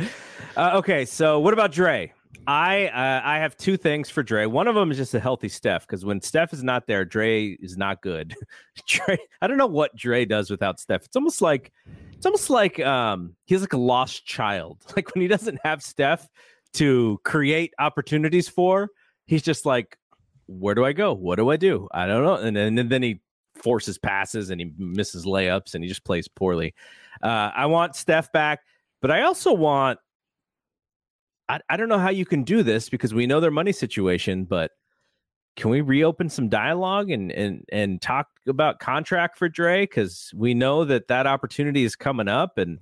uh, okay, so what about Dre? I uh, I have two things for Dre. One of them is just a healthy Steph because when Steph is not there, Dre is not good. Dre, I don't know what Dre does without Steph. It's almost like it's almost like um he's like a lost child. Like when he doesn't have Steph to create opportunities for, he's just like, where do I go? What do I do? I don't know. And then and then he forces passes and he misses layups and he just plays poorly. Uh, I want Steph back, but I also want. I, I don't know how you can do this because we know their money situation, but can we reopen some dialogue and and and talk about contract for Dre? Because we know that that opportunity is coming up, and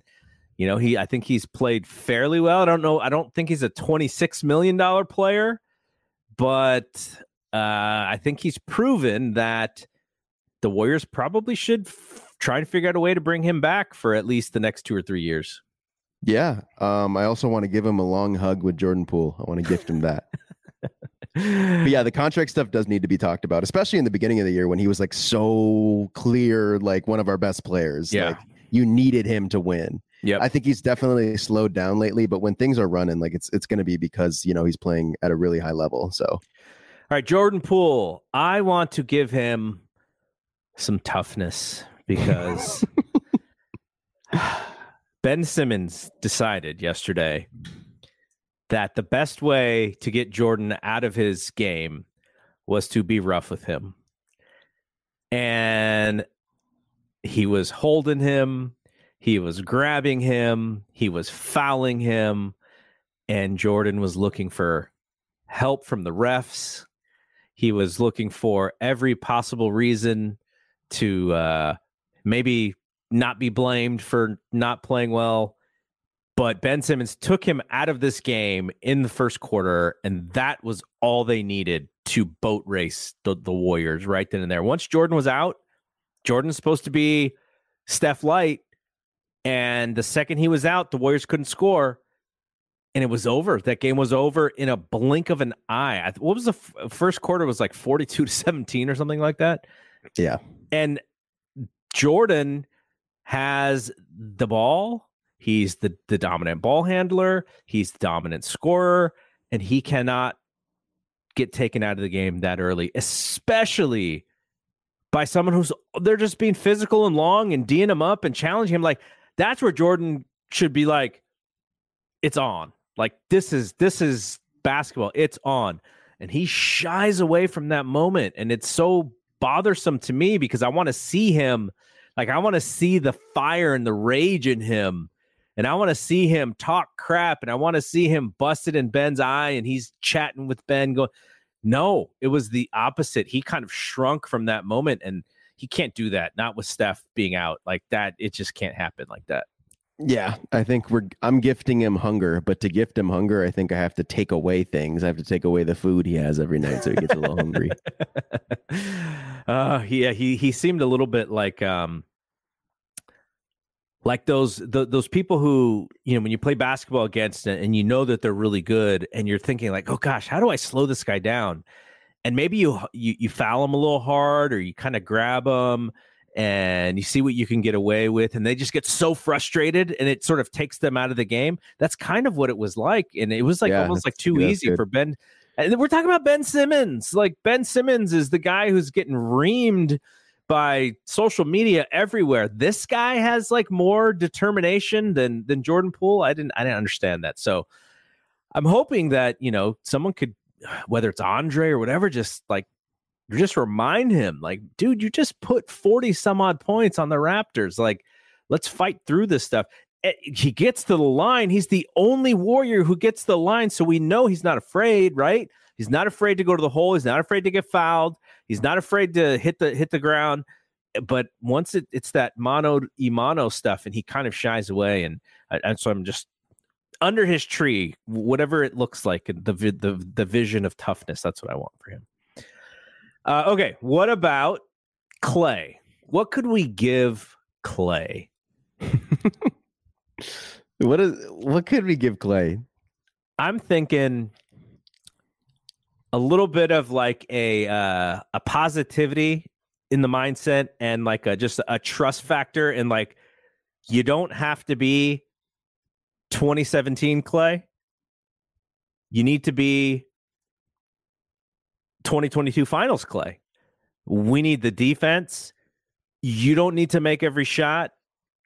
you know he I think he's played fairly well. I don't know. I don't think he's a twenty six million dollar player, but uh, I think he's proven that the Warriors probably should f- try and figure out a way to bring him back for at least the next two or three years. Yeah. Um, I also want to give him a long hug with Jordan Poole. I want to gift him that. But yeah, the contract stuff does need to be talked about, especially in the beginning of the year when he was like so clear, like one of our best players. Yeah. Like you needed him to win. Yep. I think he's definitely slowed down lately, but when things are running, like it's it's going to be because you know he's playing at a really high level. So, all right, Jordan Poole, I want to give him some toughness because Ben Simmons decided yesterday that the best way to get Jordan out of his game was to be rough with him. And he was holding him, he was grabbing him, he was fouling him, and Jordan was looking for help from the refs. He was looking for every possible reason to uh, maybe not be blamed for not playing well. But Ben Simmons took him out of this game in the first quarter, and that was all they needed to boat race the, the Warriors right then and there. Once Jordan was out, Jordan's supposed to be Steph Light. And the second he was out, the Warriors couldn't score. And it was over. That game was over in a blink of an eye. What was the f- first quarter? Was like 42 to 17 or something like that. Yeah. And Jordan has the ball. He's the, the dominant ball handler. He's the dominant scorer. And he cannot get taken out of the game that early, especially by someone who's they're just being physical and long and D'ing him up and challenging him. Like that's where Jordan should be like, it's on. Like this is this is basketball. It's on. And he shies away from that moment. And it's so bothersome to me because I want to see him, like I want to see the fire and the rage in him. And I want to see him talk crap and I want to see him busted in Ben's eye and he's chatting with Ben going, no, it was the opposite. He kind of shrunk from that moment, and he can't do that. Not with Steph being out like that. It just can't happen like that. Yeah, I think we're. I'm gifting him hunger, but to gift him hunger, I think I have to take away things. I have to take away the food he has every night, so he gets a little hungry. Uh, yeah, he he seemed a little bit like um, like those the, those people who you know when you play basketball against it and you know that they're really good and you're thinking like oh gosh how do i slow this guy down and maybe you you, you foul him a little hard or you kind of grab him and you see what you can get away with and they just get so frustrated and it sort of takes them out of the game that's kind of what it was like and it was like yeah, almost like too easy good. for ben and we're talking about ben simmons like ben simmons is the guy who's getting reamed by social media everywhere. This guy has like more determination than than Jordan Poole. I didn't I didn't understand that. So I'm hoping that, you know, someone could whether it's Andre or whatever just like just remind him like, dude, you just put 40 some odd points on the Raptors. Like let's fight through this stuff. Eh, he gets to the line. He's the only warrior who gets the line, so we know he's not afraid, right? He's not afraid to go to the hole. He's not afraid to get fouled. He's not afraid to hit the hit the ground. But once it, it's that mono imano stuff, and he kind of shies away, and, and so I'm just under his tree, whatever it looks like, the the the vision of toughness. That's what I want for him. Uh, okay, what about Klay? What could we give Klay? what is what could we give Klay? I'm thinking a little bit of like a uh, a positivity in the mindset and like a just a trust factor and like you don't have to be 2017 Klay. You need to be 2022 finals Klay. We need the defense. You don't need to make every shot.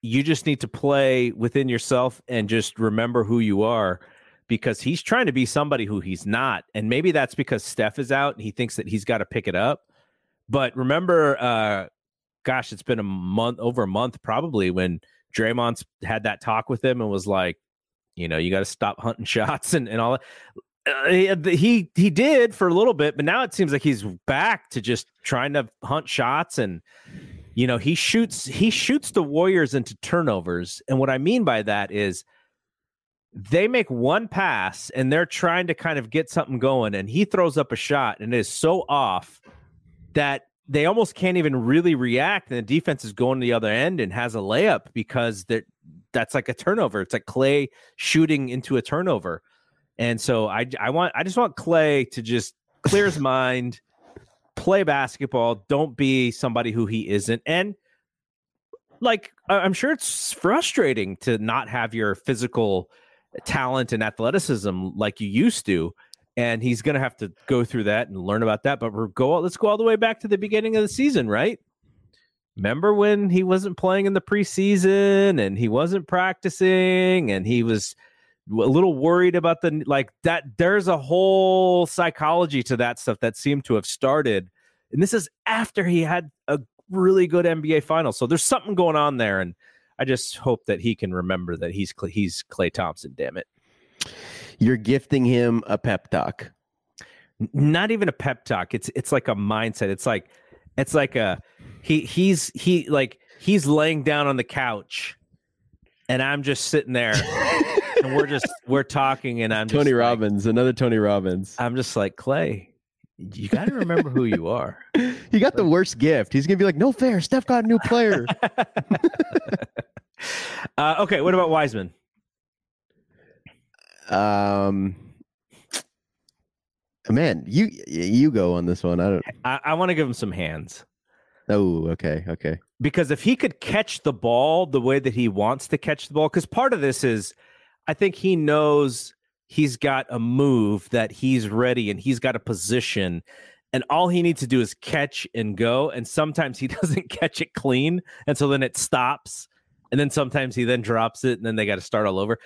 You just need to play within yourself and just remember who you are because he's trying to be somebody who he's not. And maybe that's because Steph is out and he thinks that he's got to pick it up. But remember, uh, gosh, it's been a month, over a month probably, when Draymond had that talk with him and was like, you know, you got to stop hunting shots and, and all that. Uh, he he did for a little bit, but now it seems like he's back to just trying to hunt shots and you know he shoots he shoots the Warriors into turnovers, and what I mean by that is they make one pass and they're trying to kind of get something going and he throws up a shot and it is so off that they almost can't even really react and the defense is going to the other end and has a layup because that that's like a turnover. It's like Klay shooting into a turnover. And so i i want i just want Klay to just clear his mind play basketball don't be somebody who he isn't and like I'm sure it's frustrating to not have your physical talent and athleticism like you used to. And he's going to have to go through that and learn about that. But we're go. Let's go all the way back to the beginning of the season, right? Remember when he wasn't playing in the preseason and he wasn't practicing and he was a little worried about the like that. There's a whole psychology to that stuff that seemed to have started. And this is after he had a really good NBA final. So there's something going on there. And I just hope that he can remember that he's he's Klay Thompson. Damn it! You're gifting him a pep talk. Not even a pep talk. It's it's like a mindset. It's like it's like a he he's he like he's laying down on the couch, and I'm just sitting there. and we're just we're talking, and I'm Tony like, Robbins, another Tony Robbins. I'm just like Klay. You got to remember who you are. he got the worst gift. He's gonna be like, "No fair. Steph got a new player." uh, okay, what about Wiseman? Um, man, you you go on this one. I don't. I, I want to give him some hands. Oh, okay, okay. Because if he could catch the ball the way that he wants to catch the ball, because part of this is, I think he knows he's got a move that he's ready and he's got a position and all he needs to do is catch and go and sometimes he doesn't catch it clean and so then it stops and then sometimes he then drops it and then they got to start all over.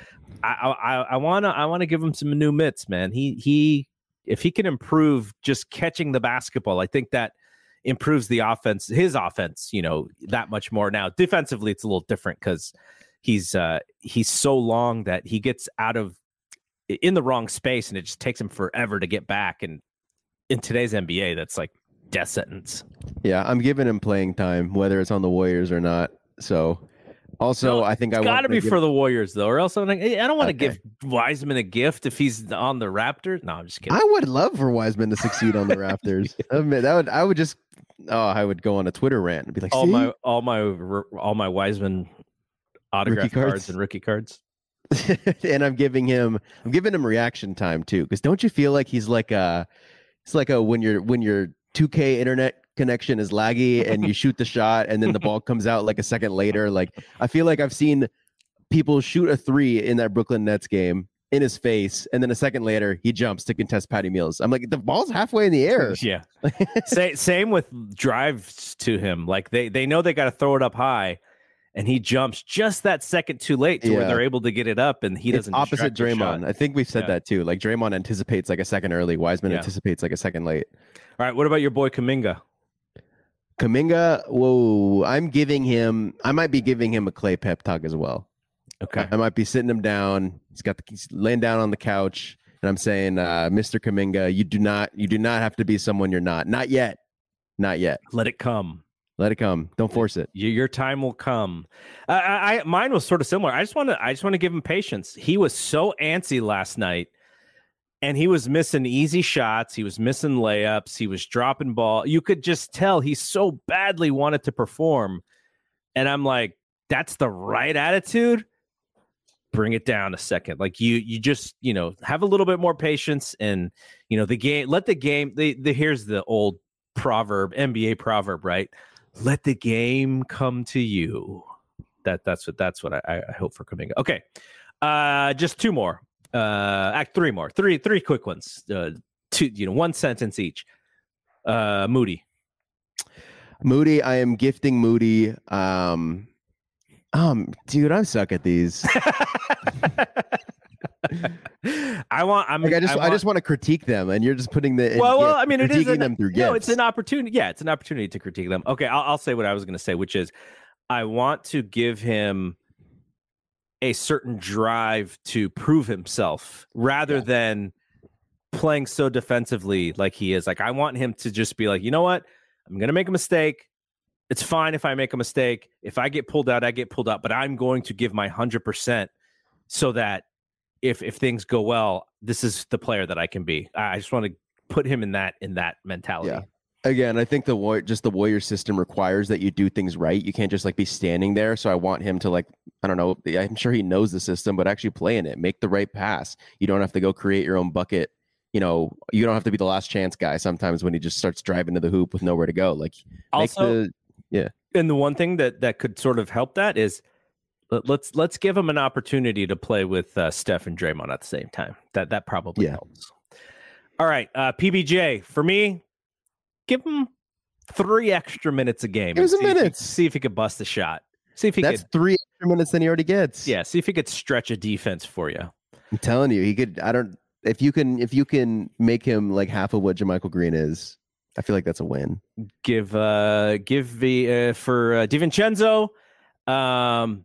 I i i want to i want to give him some new mitts man. He he if he can improve just catching the basketball i think that improves the offense his offense you know that much more. Now defensively it's a little different because he's uh he's so long that he gets out of in the wrong space and it just takes him forever to get back. And in today's NBA, that's like death sentence. Yeah, I'm giving him playing time, whether it's on the Warriors or not. So also, no, I think I got to be give... for the Warriors though, or else I'm like, I don't want to okay. give Wiseman a gift if he's on the Raptors. No, I'm just kidding. I would love for Wiseman to succeed on the Raptors. I mean, that would I would just oh I would go on a Twitter rant and be like, all See? my all my all my Wiseman autograph cards. cards and rookie cards. and I'm giving him I'm giving him reaction time too. Because don't you feel like he's like a it's like a when your when your 2K internet connection is laggy and you shoot the shot and then the ball comes out like a second later. Like I feel like I've seen people shoot a three in that Brooklyn Nets game in his face, and then a second later he jumps to contest Patty Mills. I'm like, the ball's halfway in the air. Yeah. Same with drives to him. Like they they know they got to throw it up high, and he jumps just that second too late to yeah. where they're able to get it up, and he it's doesn't. Opposite Draymond, I think we've said yeah. that too. Like Draymond anticipates like a second early, Wiseman yeah. anticipates like a second late. All right, what about your boy Kuminga? Kuminga, whoa, I'm giving him. I might be giving him a Klay pep talk as well. Okay, I might be sitting him down. He's got the, he's laying down on the couch, and I'm saying, uh, Mr. Kuminga, you do not, you do not have to be someone you're not. Not yet. Not yet. Let it come. Let it come. Don't force it. Your time will come. Uh, I, I mine was sort of similar. I just want to I just want to give him patience. He was so antsy last night, and he was missing easy shots. He was missing layups. He was dropping ball. You could just tell he so badly wanted to perform. And I'm like, that's the right attitude. Bring it down a second. Like you, you just you know have a little bit more patience, and you know the game. Let the game. The, the here's the old proverb, NBA proverb, right? Let the game come to you. That that's what that's what I, I hope for coming. Okay, uh, just two more. Uh, act three more. Three three quick ones. Uh, two you know one sentence each. Uh, Moody. Moody, I am gifting Moody. Um, um, dude, I'm stuck at these. I want. I'm. Like I just. I, want, I, just want to critique them, and you're just putting the. Well, well. I mean, it is an, them through. No, it's an opportunity. Yeah, it's an opportunity to critique them. Okay, I'll, I'll say what I was going to say, which is, I want to give him a certain drive to prove himself, rather yeah. than playing so defensively like he is. Like I want him to just be like, you know what, I'm going to make a mistake. It's fine if I make a mistake. If I get pulled out, I get pulled out. But I'm going to give my hundred percent so that if if things go well, this is the player that I can be. I just want to put him in that in that mentality. Yeah. Again, I think the war just the warrior system requires that you do things right. You can't just like be standing there. So I want him to like I don't know. I'm sure he knows the system, but actually play in it. Make the right pass. You don't have to go create your own bucket. You know, you don't have to be the last chance guy. Sometimes when he just starts driving to the hoop with nowhere to go, like also, the, yeah. And the one thing that that could sort of help that is let, let's let's give him an opportunity to play with uh, Steph and Draymond at the same time. That that probably Yeah. helps. All right, uh, PBJ for me, give him three extra minutes a game. Give him and some see if he- minutes. see if he could bust a shot. See if he That's could, three extra minutes than he already gets. yeah. See if he could stretch a defense for you. I'm telling you, he could. I don't. If you can, if you can make him like half of what JaMychal Green is, I feel like that's a win. give uh give the uh, for uh, DiVincenzo um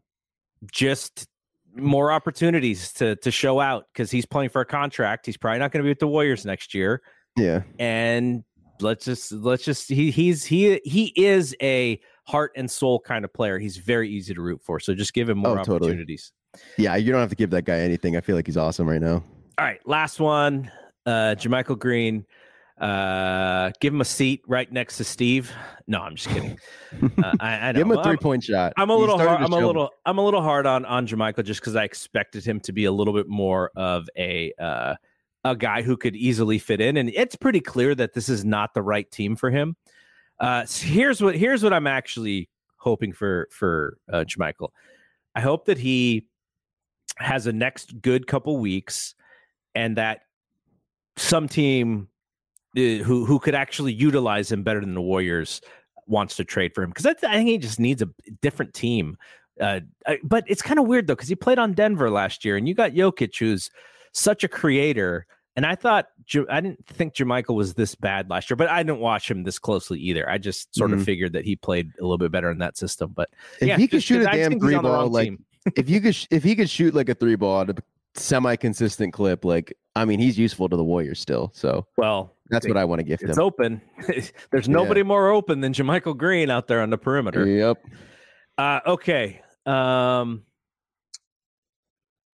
just more opportunities to to show out because he's playing for a contract. He's probably not going to be with the Warriors next year. Yeah. And let's just let's just he he's he he is a heart and soul kind of player. He's very easy to root for. So just give him more Oh, totally. opportunities. Yeah. You don't have to give that guy anything. I feel like he's awesome right now. All right, last one. Uh JaMychal Green. Uh give him a seat right next to Steve. No, I'm just kidding. Uh, I, I. Give him a three point shot. I'm a little hard, I'm a little I'm a little hard on on JaMychal just because I expected him to be a little bit more of a uh, a guy who could easily fit in, and it's pretty clear that this is not the right team for him. Uh, so here's what here's what I'm actually hoping for for uh, JaMychal. I hope that he has a next good couple weeks, and that some team who who could actually utilize him better than the Warriors wants to trade for him because I, th- I think he just needs a different team. Uh, I- but it's kind of weird though because he played on Denver last year, and you got Jokic, who's such a creator. And I thought I didn't think JaMychal was this bad last year, but I didn't watch him this closely either. I just sort of Mhm. figured that he played a little bit better in that system. But If yeah, he could shoot a damn three ball, like if you could, sh- if he could shoot like a three ball at a semi consistent clip, like I mean, he's useful to the Warriors still. So well, that's what I want to give it's him. open. There's nobody more open than JaMychal Green out there on the perimeter. Yep. Uh, okay. Um,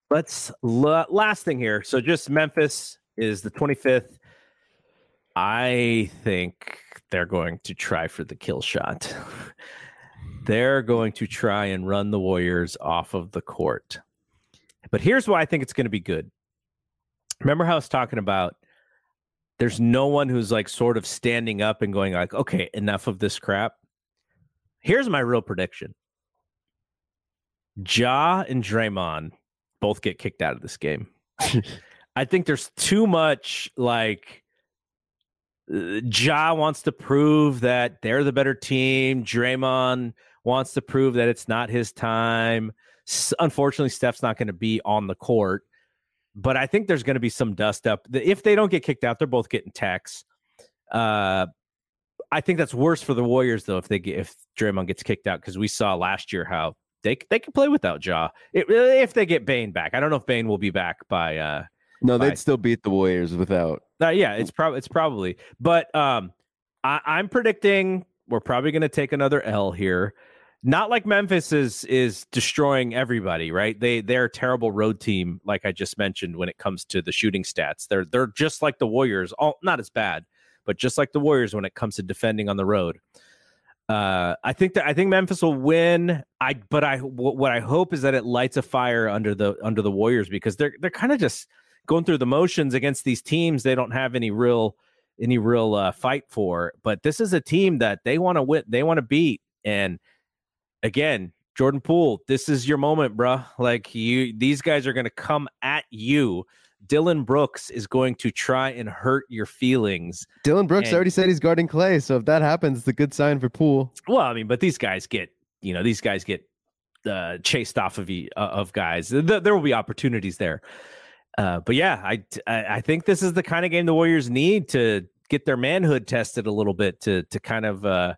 let's la- last thing here. So just Memphis is the 25th. I think they're going to try for the kill shot. they're going to try and run the Warriors off of the court. But here's why I think it's going to be good. Remember how I was talking about there's no one who's like sort of standing up and going like, okay, enough of this crap. Here's my real prediction. Ja and Draymond both get kicked out of this game. I think there's too much like uh, Ja wants to prove that they're the better team. Draymond wants to prove that it's not his time. Unfortunately, Steph's not going to be on the court, but I think there's going to be some dust up. If they don't get kicked out, they're both getting tax. Uh, I think that's worse for the Warriors though if they get if Draymond gets kicked out because we saw last year how they they can play without Jaw it, if they get Bane back. I don't know if Bane will be back by uh No, Bye. they'd still beat the Warriors without. uh, yeah, it's probably it's probably, but um, I, I'm predicting we're probably going to take another L here. Not like Memphis is is destroying everybody, right? They they're a terrible road team, like I just mentioned when it comes to the shooting stats. They're they're just like the Warriors, all not as bad, but just like the Warriors when it comes to defending on the road. Uh, I think that I think Memphis will win. I but I what I hope is that it lights a fire under the under the Warriors because they're they're kind of just going through the motions against these teams they don't have any real any real uh, fight for. But this is a team that they want to win, they want to beat. And again, Jordan Poole, this is your moment, bruh. Like you, these guys are going to come at you. Dillon Brooks is going to try and hurt your feelings. Dillon Brooks And- already said he's guarding Klay, so if that happens, it's a good sign for Poole. Well, I mean, but these guys get, you know, these guys get uh, chased off of uh, of guys. Th- there will be opportunities there. Uh, but yeah, I, I I think this is the kind of game the Warriors need to get their manhood tested a little bit to to kind of uh,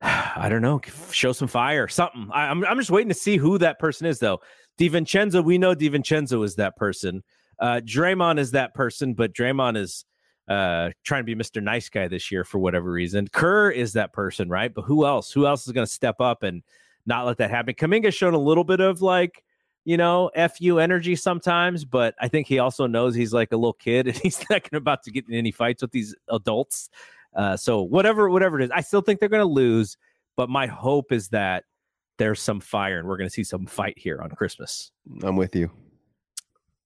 I don't know, show some fire, something. I, I'm I'm just waiting to see who that person is though. DiVincenzo, we know DiVincenzo is that person. Uh, Draymond is that person, but Draymond is uh trying to be Mr. Nice Guy this year for whatever reason. Kerr is that person, right? But who else? Who else is going to step up and not let that happen? Kuminga's shown a little bit of like, you know, fu energy sometimes, but I think he also knows he's like a little kid and he's not about to get in any fights with these adults. Uh, so whatever, whatever it is, I still think they're going to lose. But my hope is that there's some fire and we're going to see some fight here on Christmas. I'm with you.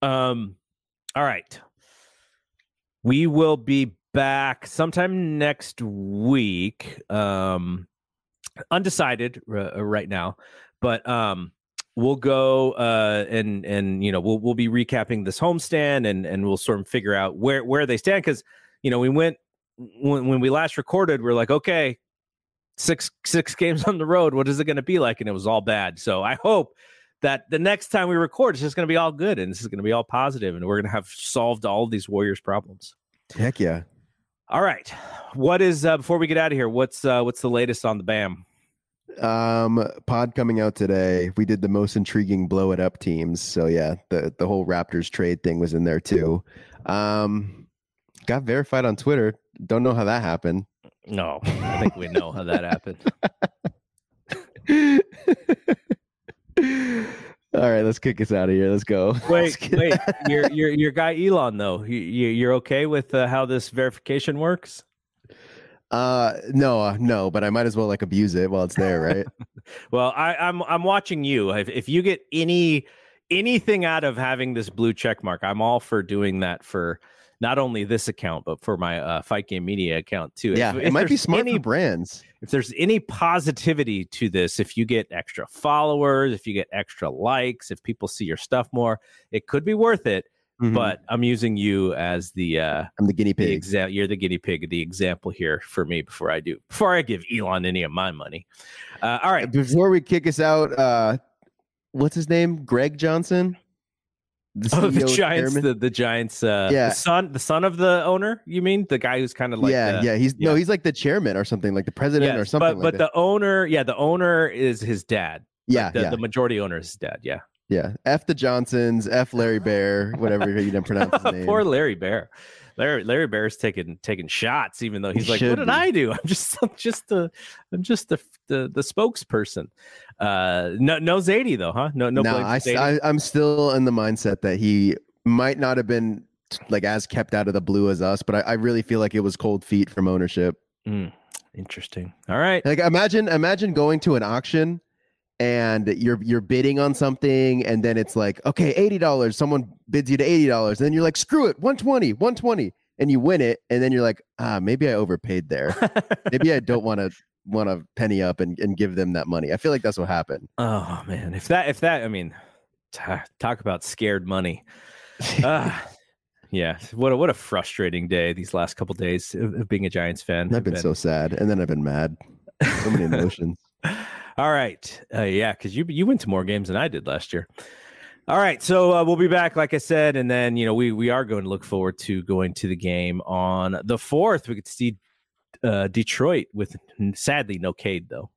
Um, all right. We will be back sometime next week. Um, undecided uh, right now, but um, we'll go uh, and and you know we'll we'll be recapping this homestand and and we'll sort of figure out where where they stand because you know we went when when we last recorded we're like okay six six games on the road what is it going to be like and it was all bad so I hope that the next time we record it's just going to be all good and this is going to be all positive and we're going to have solved all these Warriors problems. Heck yeah. All right. What is uh, before we get out of here? What's uh, what's the latest on the BAM? Um, pod coming out today. We did the most intriguing blow it up teams. So yeah, the the whole Raptors trade thing was in there too. Um, got verified on Twitter. Don't know how that happened. No, I think we know how that happened. All right, let's kick us out of here. Let's go. Wait, Let's wait. Your your your guy Elon though. You, you you're okay with uh, how this verification works? Uh, no, uh, no, but I might as well like abuse it while it's there, right? Well, I, I'm I'm watching you. If if you get any anything out of having this blue check mark, I'm all for doing that for not only this account but for my uh, Fight Game Media account too. yeah, If- it if might be smart any for brands. if there's any positivity to this, if you get extra followers, if you get extra likes, if people see your stuff more, it could be worth it. Mhm. But I'm using you as the uh I'm the guinea the pig. exa- you're the guinea pig, the example here for me before I do before I give Elon any of my money. Uh, all right, Before we kick us out, uh, what's his name? Greg Johnson. The oh, the Giants, the, the Giants, uh, Yeah. the son, the son of the owner. You mean the guy who's kind of like yeah, the- yeah. He's no, he's like the chairman or something, like the president or something. But like but that. the owner, yeah, the owner is his dad. yeah, the, yeah, the majority owner is his dad. Yeah. yeah. F the Johnsons, F Larry Baer, whatever you didn't pronounce his name. Poor Larry Baer. Larry Larry Baer's taking taking shots, even though he's He like, "What did be. I do? I'm just I'm just the I'm just the the, the spokesperson." Uh, no no Zadie though, huh? No no. no, I? I, I'm still in the mindset that he might not have been like as kept out of the blue as us, but I, I really feel like it was cold feet from ownership. Interesting. All right. Like imagine imagine going to an auction and you're you're bidding on something and then it's like okay $80 someone bids you to $80 and then you're like screw it 120 120 and you win it and then you're like ah maybe I overpaid there maybe I don't want to want to penny up and, and give them that money I feel like that's what happened oh man, if that if that I mean, ta- talk about scared money. Ah, yeah. What a what a frustrating day these last couple days of, of being a Giants fan. I've have been so sad and then I've been mad so many emotions All right. Uh, yeah, because you you went to more games than I did last year. All right, so uh, we'll be back, like I said, and then you know we we are going to look forward to going to the game on the fourth. We could see uh, Detroit with sadly no Cade though.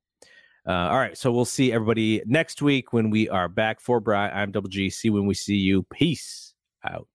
Uh, all right, so we'll see everybody next week when we are back for Bry. I'm Double G. See when we see you. Peace out.